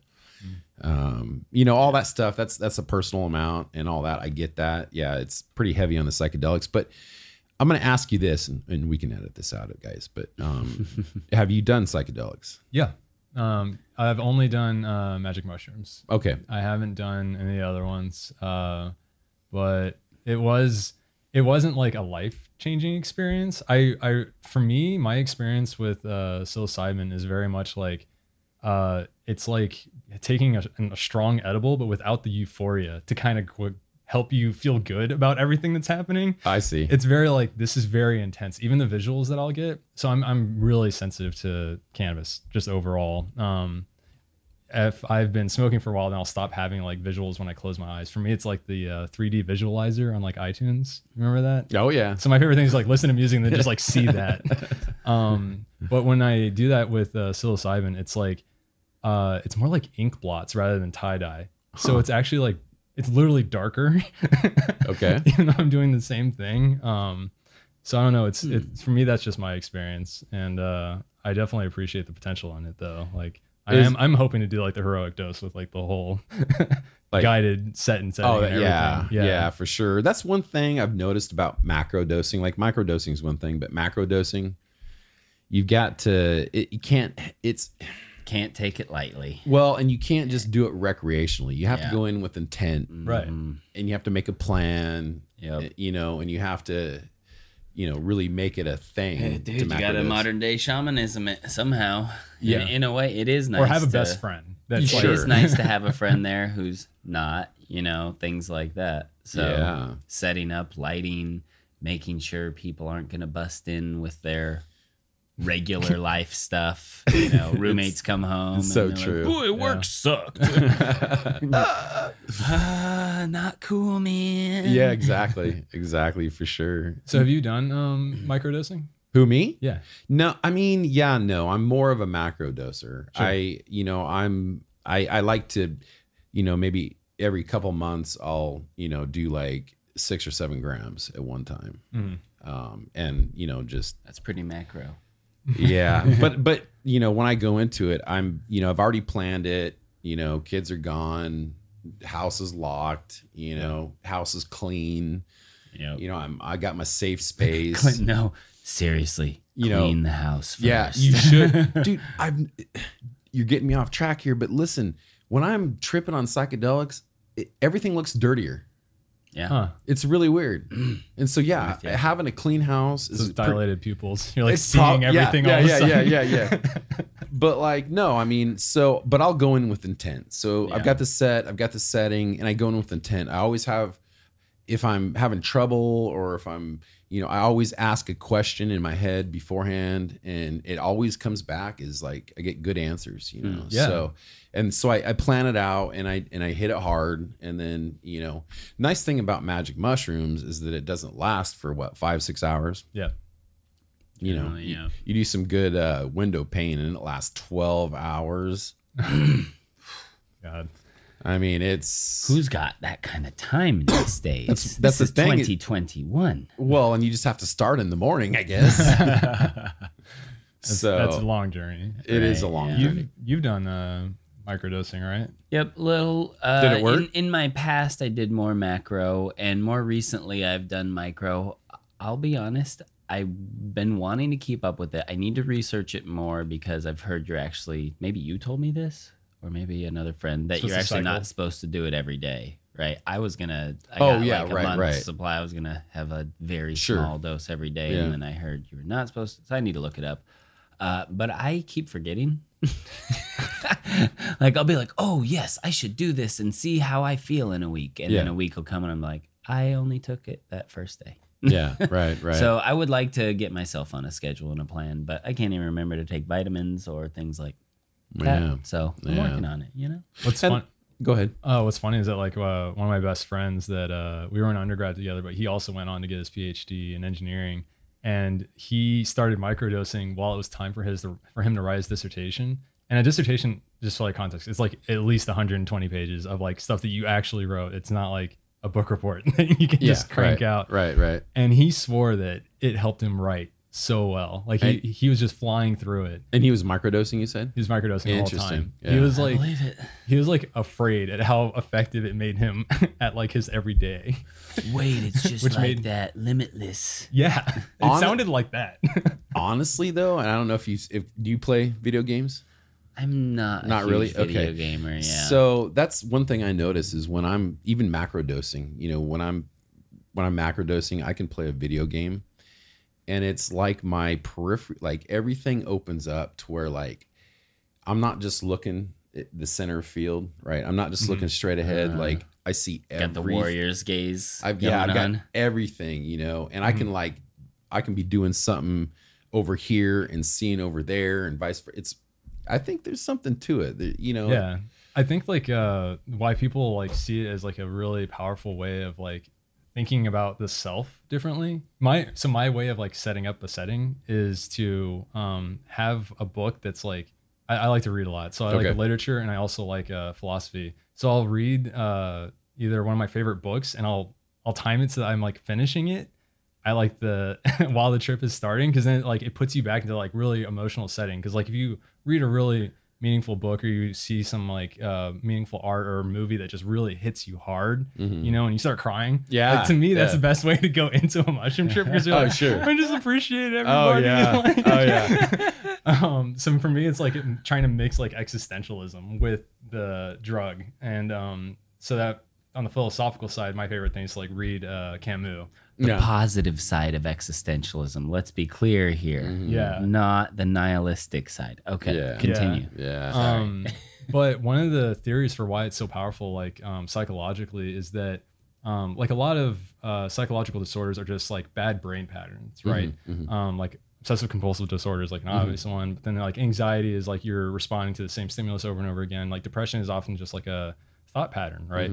um, you know, all that stuff. That's that's a personal amount and all that. I get that. Yeah, it's pretty heavy on the psychedelics. But I'm going to ask you this, and, and we can edit this out, guys. But um, have you done psychedelics? yeah. Um, I've only done uh, magic mushrooms. Okay. I haven't done any other ones. Uh, but it was it wasn't like a life changing experience. I I for me, my experience with uh, psilocybin is very much like uh, it's like taking a, a strong edible, but without the euphoria to kind of qu- help you feel good about everything that's happening I see. it's very like this is very intense even the visuals that i'll get so i'm, I'm really sensitive to cannabis just overall um if i've been smoking for a while then i'll stop having like visuals when i close my eyes for me it's like the uh, 3d visualizer on like itunes remember that oh yeah. so my favorite thing is like listen to music and then just like see that um but when i do that with uh, psilocybin it's like uh it's more like ink blots rather than tie-dye so it's actually like it's literally darker Okay. even though I'm doing the same thing. Um, so I don't know. It's Hmm. it's for me that's just my experience, and uh, I definitely appreciate the potential in it though. Like I Is- am I'm hoping to do like the heroic dose with like the whole Like- guided set and setting. Oh, and yeah, everything. yeah, for sure. That's one thing I've noticed about macro dosing. Like micro dosing is one thing, but macro dosing, you've got to. It, you can't. It's Can't take it lightly. well, and you can't just do it recreationally. You have Yeah. to go in with intent, Right. Mhm. and you have to make a plan. Yep. You know, and you have to, you know, really make it a thing. Hey, to dude, you got a modern day shamanism it somehow. Yeah. In, in a way, it is nice. Or have a to- best friend. That's Sure. It is nice to have a friend there who's not, you know, things like that. So Yeah. setting up lighting, making sure people aren't going to bust in with their regular life stuff. You know, roommates come home. it's so and they're true. Like, Boy, Yeah. work sucked. Ah, not cool, man. yeah, exactly, exactly for sure. So have you done um, microdosing? Who me? Yeah. No, I mean, yeah, no. I'm more of a macro doser. Sure. I, you know, I'm I I like to, you know, maybe every couple months I'll, you know, do like six or seven grams at one time. Mhm. Um, and you know, just That's pretty macro. yeah. but but you know, when I go into it, I'm, you know, I've already planned it. You know, kids are gone, house is locked. You know, house is clean. Yep. You know, I'm I got my safe space. No, seriously. You know, clean the house. First. Yeah, you should, dude. I'm. you're getting me off track here, but listen, when I'm tripping on psychedelics, it, everything looks dirtier. Yeah. Huh. It's really weird, and so yeah, with ya. having a clean house is Those pre- dilated pupils. You're like seeing prob- yeah, everything Yeah, all of a yeah, yeah, yeah, yeah. but like, no, I mean, so, but I'll go in with intent. So Yeah. I've got the set, I've got the setting, and I go in with intent. I always have, if I'm having trouble or if I'm, you know, I always ask a question in my head beforehand, and it always comes back is like I get good answers, you know. Mm, yeah. So, and so I, I plan it out and I and I hit it hard, and then you know, nice thing about magic mushrooms is that it doesn't last for what five six hours Yeah. you know Generally, you, yeah. you do some good uh, window pane and it lasts 12 hours God. I mean it's Who's got that kind of time these days? That's- that's this the is thing. 2021. well and you just have to start in the morning i guess That's, so that's a long journey. it is a long yeah. journey You've you've done uh, microdosing, right? Yep, little. Uh, Did it work? In, in my past, I did more macro, and more recently, I've done micro. I'll be honest, I've been wanting to keep up with it. I need to research it more because I've heard you're actually maybe you told me this or maybe another friend that you're actually not supposed to do it every day, right? I was gonna. I Oh, got yeah, like a right, month's right. supply. I was gonna have a very Sure. small dose every day, Yeah. and then I heard you were not supposed to. So I need to look it up. Uh, but I keep forgetting. like I'll be like, oh yes, I should do this and see how I feel in a week, and then a week will come and I'm like, I only took it that first day. Yeah, right, right. So I would like to get myself on a schedule and a plan, but I can't even remember to take vitamins or things like that. yeah. So I'm Yeah. working on it. You know. What's And- fun? Go ahead. Oh, what's funny is that like uh, one of my best friends that uh, we were in undergrad together, but he also went on to get his PhD in engineering, and he started microdosing while it was time for his for him to write his dissertation. And a dissertation, just for like context, it's like at least 120 pages of like stuff that you actually wrote. It's not like a book report that you can just crank right, out. Right, right. And he swore that it helped him write so well. Like he, he was just flying through it. And he was microdosing, you said? He was microdosing all the whole Interesting. time. Yeah. He was I like believe it. he was like afraid at how effective it made him at like his everyday. Wait, it's just Which like made- that limitless. Yeah, it On- sounded like that. Honestly, though, and I don't know if you if do you play video games? I'm not. Not a really? huge Video Okay. gamer. Yeah. So that's one thing I notice is when I'm even macro dosing, you know, when I'm when I'm macro dosing, I can play a video game and it's like my periphery like everything opens up to where like I'm not just looking at the center field, right? I'm not just looking straight ahead. Uh, like I see every got the warriors gaze. I've going yeah, I've got everything, you know, and I can like I can be doing something over here and seeing over there and vice versa. It's I think there's something to it. that, You know, yeah, I think like uh, why people like see it as like a really powerful way of like thinking about the self differently. My so my way of like setting up a setting is to um, have a book that's like I, I like to read a lot, so I Okay. like literature and I also like uh, philosophy. So I'll read uh, either one of my favorite books and I'll I'll time it so that I'm like finishing it. I like the while the trip is starting because then like it puts you back into like really emotional setting. Because like if you read a really meaningful book or you see some like uh, meaningful art or movie that just really hits you hard, you know, and you start crying. Mm-hmm. Yeah, like, to me that's yeah. the best way to go into a mushroom trip because you're Oh, like, sure. I just appreciate everybody. Oh yeah. Like- oh yeah. um so for me it's like trying to mix like existentialism with the drug and um so that on the philosophical side my favorite thing is to like read uh camus the Yeah. positive side of existentialism. Let's be clear here. yeah Not the nihilistic side. Okay. Yeah. Continue. Yeah. um but one of the theories for why it's so powerful like um psychologically is that um like a lot of uh psychological disorders are just like bad brain patterns right um like obsessive compulsive disorders like an obvious one but then like anxiety is like you're responding to the same stimulus over and over again like depression is often just like a thought pattern right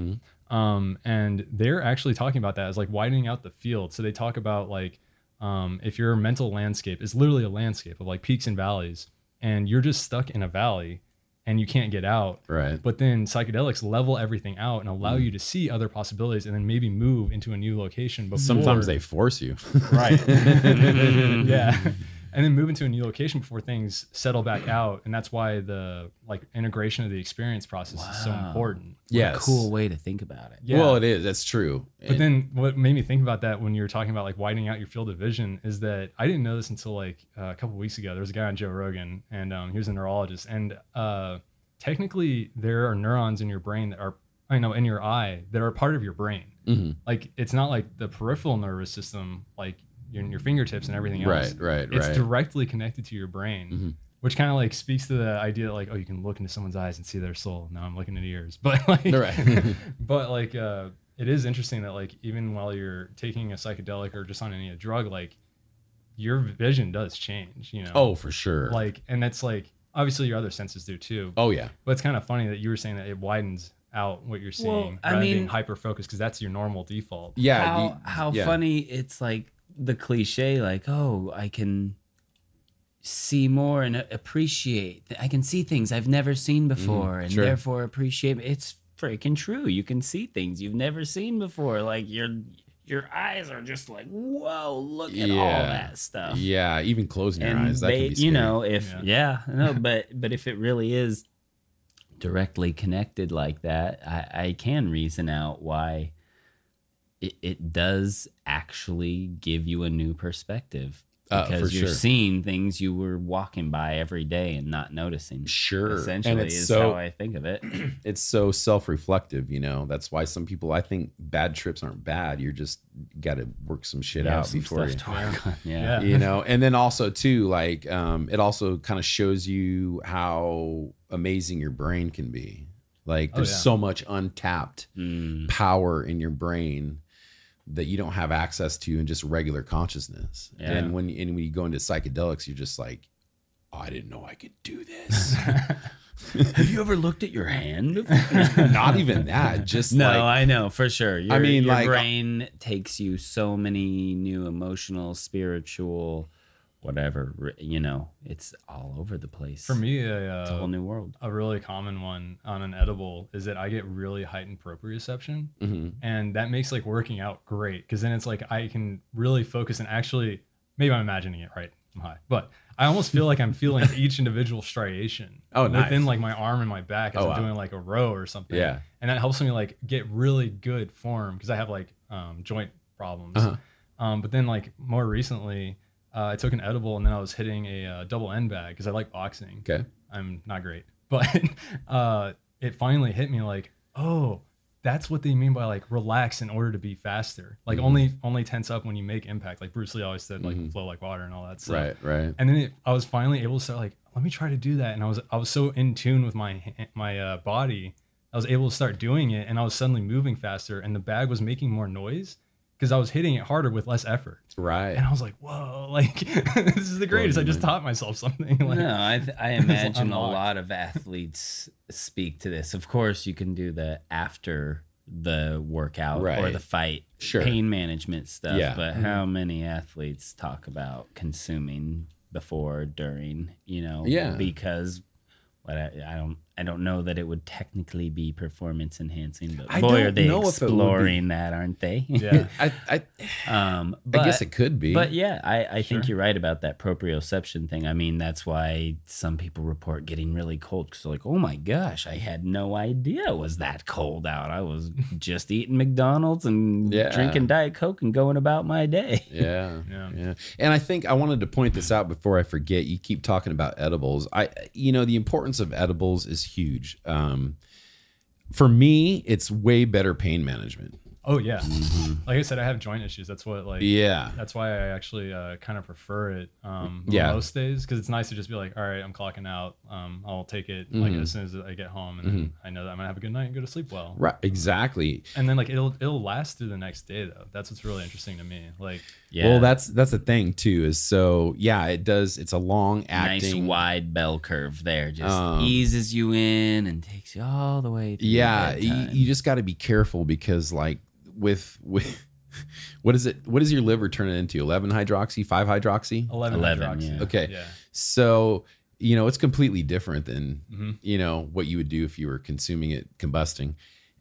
um and they're actually talking about that as like widening out the field so they talk about like um if your mental landscape is literally a landscape of like peaks and valleys and you're just stuck in a valley and you can't get out right. but then psychedelics level everything out and allow Mm. you to see other possibilities and then maybe move into a new location But Sometimes they force you. right yeah and then move into a new location before things settle back out and that's why the like integration of the experience process is so important Yeah, cool way to think about it. yeah Well, it is. That's true. but then what made me think about that when you were talking about like widening out your field of vision is that I didn't know this until like uh, a couple weeks ago. There was a guy on Joe Rogan and um, he was a neurologist and uh, technically there are neurons in your brain that are I know in your eye that are part of your brain. Mhm. Like it's not like the peripheral nervous system like your, your fingertips and everything else. Right, right, It's right. directly connected to your brain. Mhm. Which kind of like speaks to the idea that like oh you can look into someone's eyes and see their soul. Now I'm looking into yours, but like Right. but like uh it is interesting that like even while you're taking a psychedelic or just on any drug like your vision does change you know oh, for sure. like and that's like obviously your other senses do too oh yeah. but it's kind of funny that you were saying that it widens out what you're seeing I rather than mean- hyper focused because that's your normal default Yeah. how you- how yeah. funny it's like the cliche like oh i can see more and appreciate i can see things i've never seen before and Mm-hmm. sure. therefore appreciate it's freaking true you can see things you've never seen before like your your eyes are just like whoa look at all that stuff Yeah. Even closing your and eyes, that ba- can be you know if Yeah. yeah, no but but if it really is directly connected like that i i can reason out why it, it does actually give you a new perspective Uh, because for you're sure. seeing things you were walking by every day and not noticing. Sure. Essentially, and it's is so how I think of it. it's so self-reflective, you know. That's why some people I think bad trips aren't bad. You're just got to work some shit You out some before you stuff to work on. Yeah. Yeah. you know and then also too like um it also kind of shows you how amazing your brain can be like Oh, there's yeah. so much untapped Mm. power in your brain that you don't have access to in just regular consciousness Yeah. and when and when you go into psychedelics you're just like oh, i didn't know i could do this Have you ever looked at your hand? not even that just no, like I know for sure. Your, mean, your like- brain takes you so many new emotional, spiritual, whatever. You know, it's all over the place. For me, a, it's a whole uh, new world. a really common one on an edible is that I get really heightened proprioception. mhm. and that makes like working out great because then it's like I can really focus and actually maybe I'm imagining it right. I'm high, but I almost feel like I'm feeling each individual striation. Oh, nice. Within like my arm and my back as Oh, I'm wow. doing like a row or something. Yeah. and that helps me like get really good form because I have like um, joint problems. Uh-huh. Um, but then like more recently, uh, I took an edible and then I was hitting a uh, double end bag because I like boxing. okay I'm not great, but uh, it finally hit me like, oh, that's what they mean by like relax in order to be faster. Like Mhm. only only tense up when you make impact. Like Bruce Lee always said, like Mhm. flow like water and all that stuff. right right And then it, I was finally able to start like, let me try to do that. And I was I was so in tune with my my uh, body, I was able to start doing it, and I was suddenly moving faster, and the bag was making more noise because I was hitting it harder with less effort. right And I was like, whoa, like this is the greatest. I just man. taught myself something. like, no, I, th- I imagine a lot of athletes speak to this. Of course, you can do the after the workout or the fight Sure. pain management stuff. Yeah. But mm-hmm. how many athletes talk about consuming before, during, you know? Yeah. Because what I, I don't I don't know that it would technically be performance enhancing, but I boy, are they know if it would be. exploring that, aren't they? Yeah. I, I, um, I guess it could be but yeah, I, I think Sure. you're right about that proprioception thing. I mean, that's why some people report getting really cold because they're like, oh my gosh, I had no idea it was that cold out. I was just eating McDonald's and Yeah. drinking Diet Coke and going about my day. Yeah, Yeah. yeah, And I think I wanted to point this out before I forget. You keep talking about edibles. I, you know, the importance of edibles is huge. Um, for me, it's way better pain management. Oh yeah. Like I said, I have joint issues. That's what like Yeah, that's why I actually uh, kind of prefer it um, Yeah. most days because it's nice to just be like, all right, I'm clocking out. Um, I'll take it like Mhm. as soon as I get home, and then I know that I'm gonna have a good night and go to sleep well. right. Exactly. And then like it'll it'll last through the next day though. That's what's really interesting to me. Like Yeah. Well, that's that's the thing too. Is so yeah, it does. It's a long acting, nice wide bell curve there. Just Um, eases you in and takes you all the way. through yeah, you, you just got to be careful because like with with what is it? What does your liver turn it into? Eleven hydroxy, five hydroxy. 11, 11, hydroxy. yeah. Okay. Yeah. So, you know, it's completely different than, Mhm. you know, what you would do if you were consuming it combusting.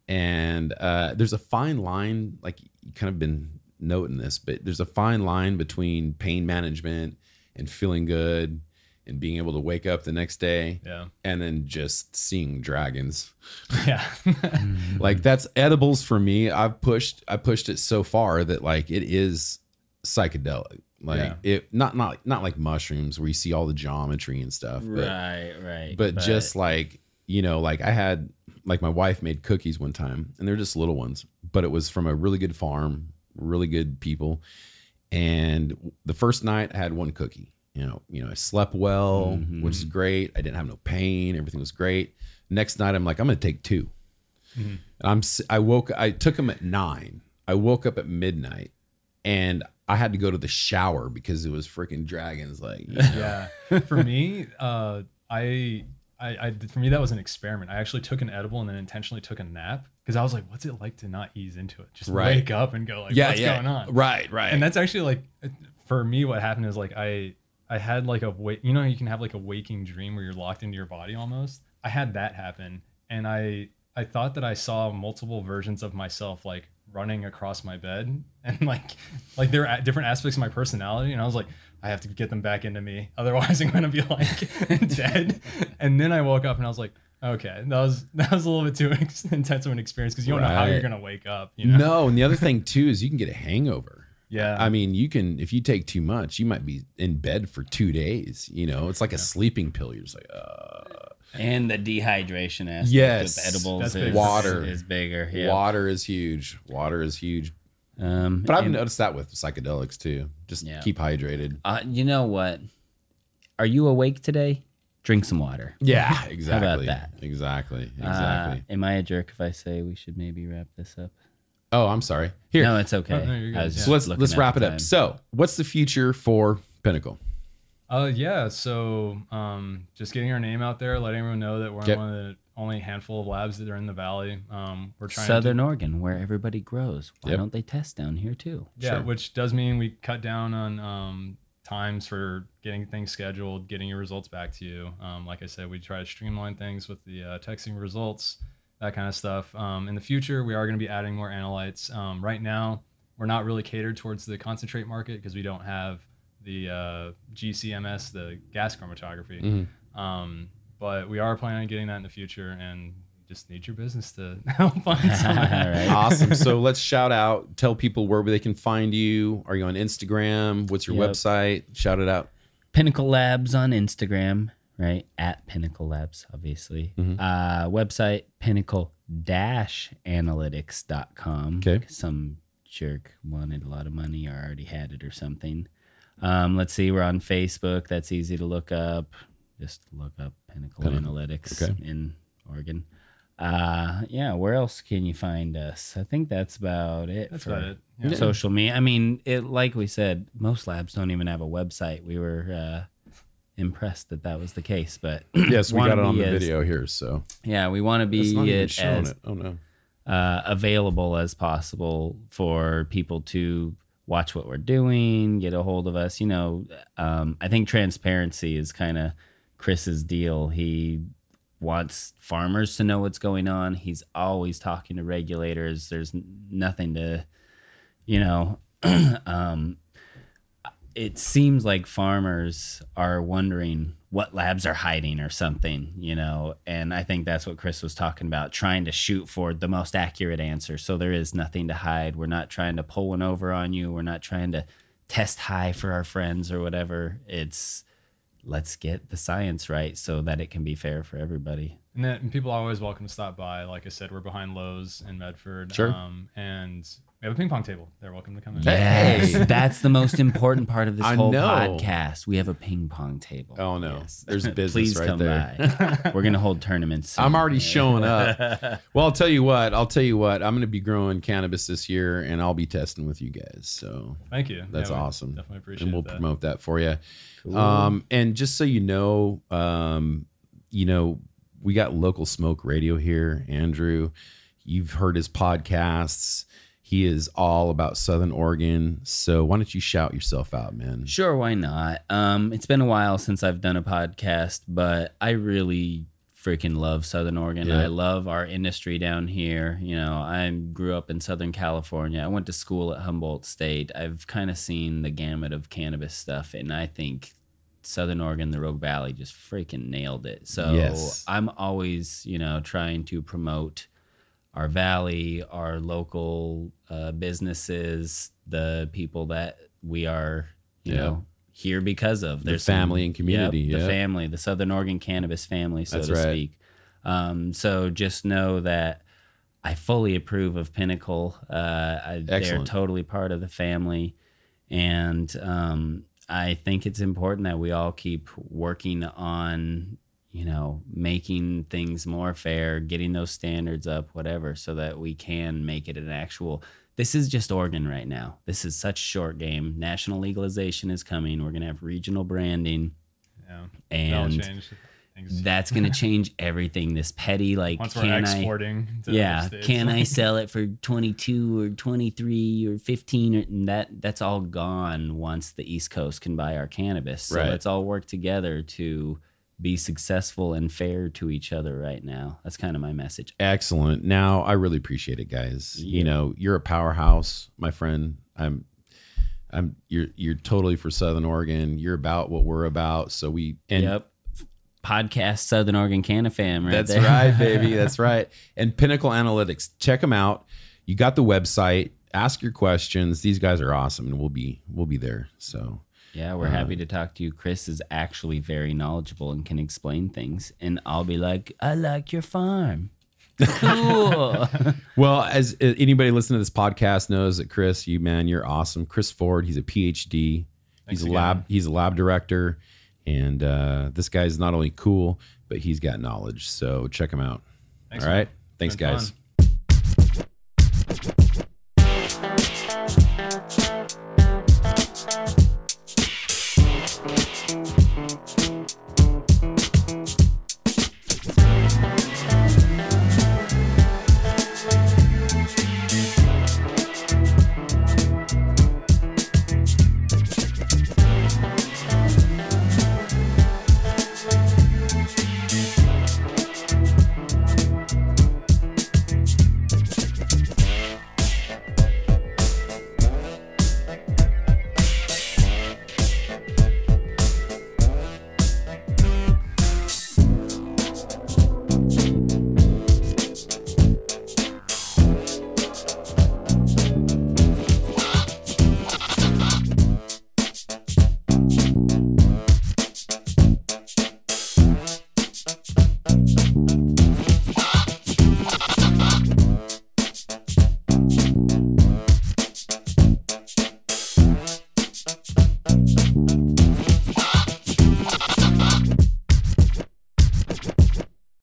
And uh, there's a fine line, like you kind of been noting this, but there's a fine line between pain management and feeling good and being able to wake up the next day Yeah. and then just seeing dragons. Yeah. Mm-hmm. Like that's edibles for me. I've pushed I pushed it so far that like it is psychedelic. Like Yeah. it not not not like mushrooms where you see all the geometry and stuff. But right, right. but, just like you know like i had like my wife made cookies one time and they're just little ones but it was from a really good farm really good people and the first night i had one cookie you know you know i slept well Mhm. which is great i didn't have no pain everything was great next night i'm like i'm gonna take 2 Mhm. i'm i woke i took them at nine i woke up at midnight and i had to go to the shower because it was freaking dragons like you know. yeah. For me, uh, I, I, I, for me, that was an experiment. I actually took an edible and then intentionally took a nap because I was like, what's it like to not ease into it? Just Right. wake up and go like, what's going on? right right And that's actually like, for me, what happened is like, I, I had like a wait, you know, you can have like a waking dream where you're locked into your body almost. I had that happen. And I, I thought that I saw multiple versions of myself like running across my bed and like like there are different aspects of my personality and I was like I have to get them back into me otherwise I'm going to be like dead and then I woke up and I was like Okay, that was that was a little bit too intense of an experience because you don't know how you're gonna wake up. You know? No, and the other thing too is you can get a hangover. Yeah. I mean, you can if you take too much, you might be in bed for two days. You know, it's like a sleeping pill. You're just like, uh, And the dehydration aspect Yes. with edibles is. Water. is bigger. Yeah. water is huge. Water is huge. Um, But I've and, noticed that with psychedelics too. Just Yeah. keep hydrated. uh, you know what? Are you awake today? Drink some water. Yeah, exactly. How about that? Exactly. Uh, Exactly. am I a jerk if I say we should maybe wrap this up? oh, I'm sorry. Here, No, it's okay. Oh, no, you're good. Yeah. so let's let's wrap the it up. So, what's the future for Pinnacle? Uh, yeah. So, um, just getting our name out there, letting everyone know that we're Yep. one of the only handful of labs that are in the valley. Um, we're trying Southern to, Oregon, where everybody grows. Why Yep. don't they test down here too? yeah, Sure. which does mean we cut down on um, times for getting things scheduled, getting your results back to you. Um, like I said, we try to streamline things with the uh, texting results, that kind of stuff. Um, in the future, we are going to be adding more analytes. Um, right now, we're not really catered towards the concentrate market because we don't have the uh, GCMS, the gas chromatography. Mhm. Um, but we are planning on getting that in the future, and just need your business to help find some. All right. awesome. So let's shout out, tell people where they can find you. Are you on Instagram? What's your Yep. website? Shout it out. Pinnacle Labs on Instagram, right? At Pinnacle Labs, obviously. Mhm. Uh, website pinnacle analytics.com. Okay. Some jerk wanted a lot of money or already had it or something. Um, let's see, we're on Facebook. That's easy to look up. Just look up Pinnacle Pinnacle. Analytics Okay. in Oregon. Uh, yeah, where else can you find us? I think that's about it. That's for- about it. Yeah. social media. I mean, it like we said, most labs don't even have a website. We were uh, impressed that that was the case, but Yes, we got it on the as- video here. So Yeah, we want to be it as it. Oh no. uh, available as possible for people to watch what we're doing, get a hold of us. You know, um, I think transparency is kind of Chris's deal. He wants farmers to know what's going on. He's always talking to regulators. There's nothing to, you know, um, it seems like farmers are wondering what labs are hiding or something, you know, and I think that's what Chris was talking about, trying to shoot for the most accurate answer. So there is nothing to hide. We're not trying to pull one over on you. We're not trying to test high for our friends or whatever. It's let's get the science right so that it can be fair for everybody. And then and people are always welcome to stop by. Like I said, we're behind Lowe's in Medford. Sure. Um, and we have a ping pong table. They're welcome to come in. Yes, that's the most important part of this I whole know. podcast. We have a ping pong table. Oh no. Yes. There's business Please right come there. by. We're gonna hold tournaments. soon. I'm already showing up. Well, I'll tell you what. I'll tell you what. I'm going to be growing cannabis this year, and I'll be testing with you guys. So Thank you. that's Yeah, awesome. Definitely appreciate and we'll that. promote that for you. Um, and just so you know, um, you know, we got local smoke radio here. Andrew, you've heard his podcasts. He is all about Southern Oregon. So why don't you shout yourself out, man? Sure, why not? Um, it's been a while since I've done a podcast, but I really freaking love Southern Oregon. Yeah. I love our industry down here. You know, I grew up in Southern California. I went to school at Humboldt State. I've kind of seen the gamut of cannabis stuff, and I think Southern Oregon, the Rogue Valley, just freaking nailed it. So Yes. I'm always, you know, trying to promote our valley, our local uh, businesses, the people that we are, you Yeah. know, here because of. The family and community, Yep, the family, the Southern Oregon cannabis family, so That's to right. speak. Um, so just know that I fully approve of Pinnacle. Uh, I, they're totally part of the family, and um, I think it's important that we all keep working on, you know, making things more fair, getting those standards up, whatever, so that we can make it an actual. This is just Oregon right now. This is such short game. National legalization is coming. We're gonna have regional branding, Yeah. And that's gonna change everything. This petty like Once we're can I to yeah can i sell it for 22 or 23 or 15 or, and that that's all gone once the east coast can buy our cannabis so Right. let's all work together to be successful and fair to each other right now that's kind of my message Excellent. Now, I really appreciate it, guys. You know, you're a powerhouse, my friend. I'm, I'm. You're you're totally for Southern Oregon. You're about what we're about. So we and yep podcast Southern Oregon Canafam right That's there. right, baby. That's right. And Pinnacle Analytics, check them out. You got the website. Ask your questions. These guys are awesome, and we'll be we'll be there. So yeah, we're uh, happy uh-huh. to talk to you. Chris is actually very knowledgeable and can explain things. And I'll be like, I like your farm. Cool. well, as uh, anybody listening to this podcast knows that Chris, you man, you're awesome. Chris Ford, he's a PhD. Thanks he's again. a lab. He's a lab director, and uh, this guy's not only cool, but he's got knowledge. So check him out. Thanks, All right. Man. Thanks, guys. Fun.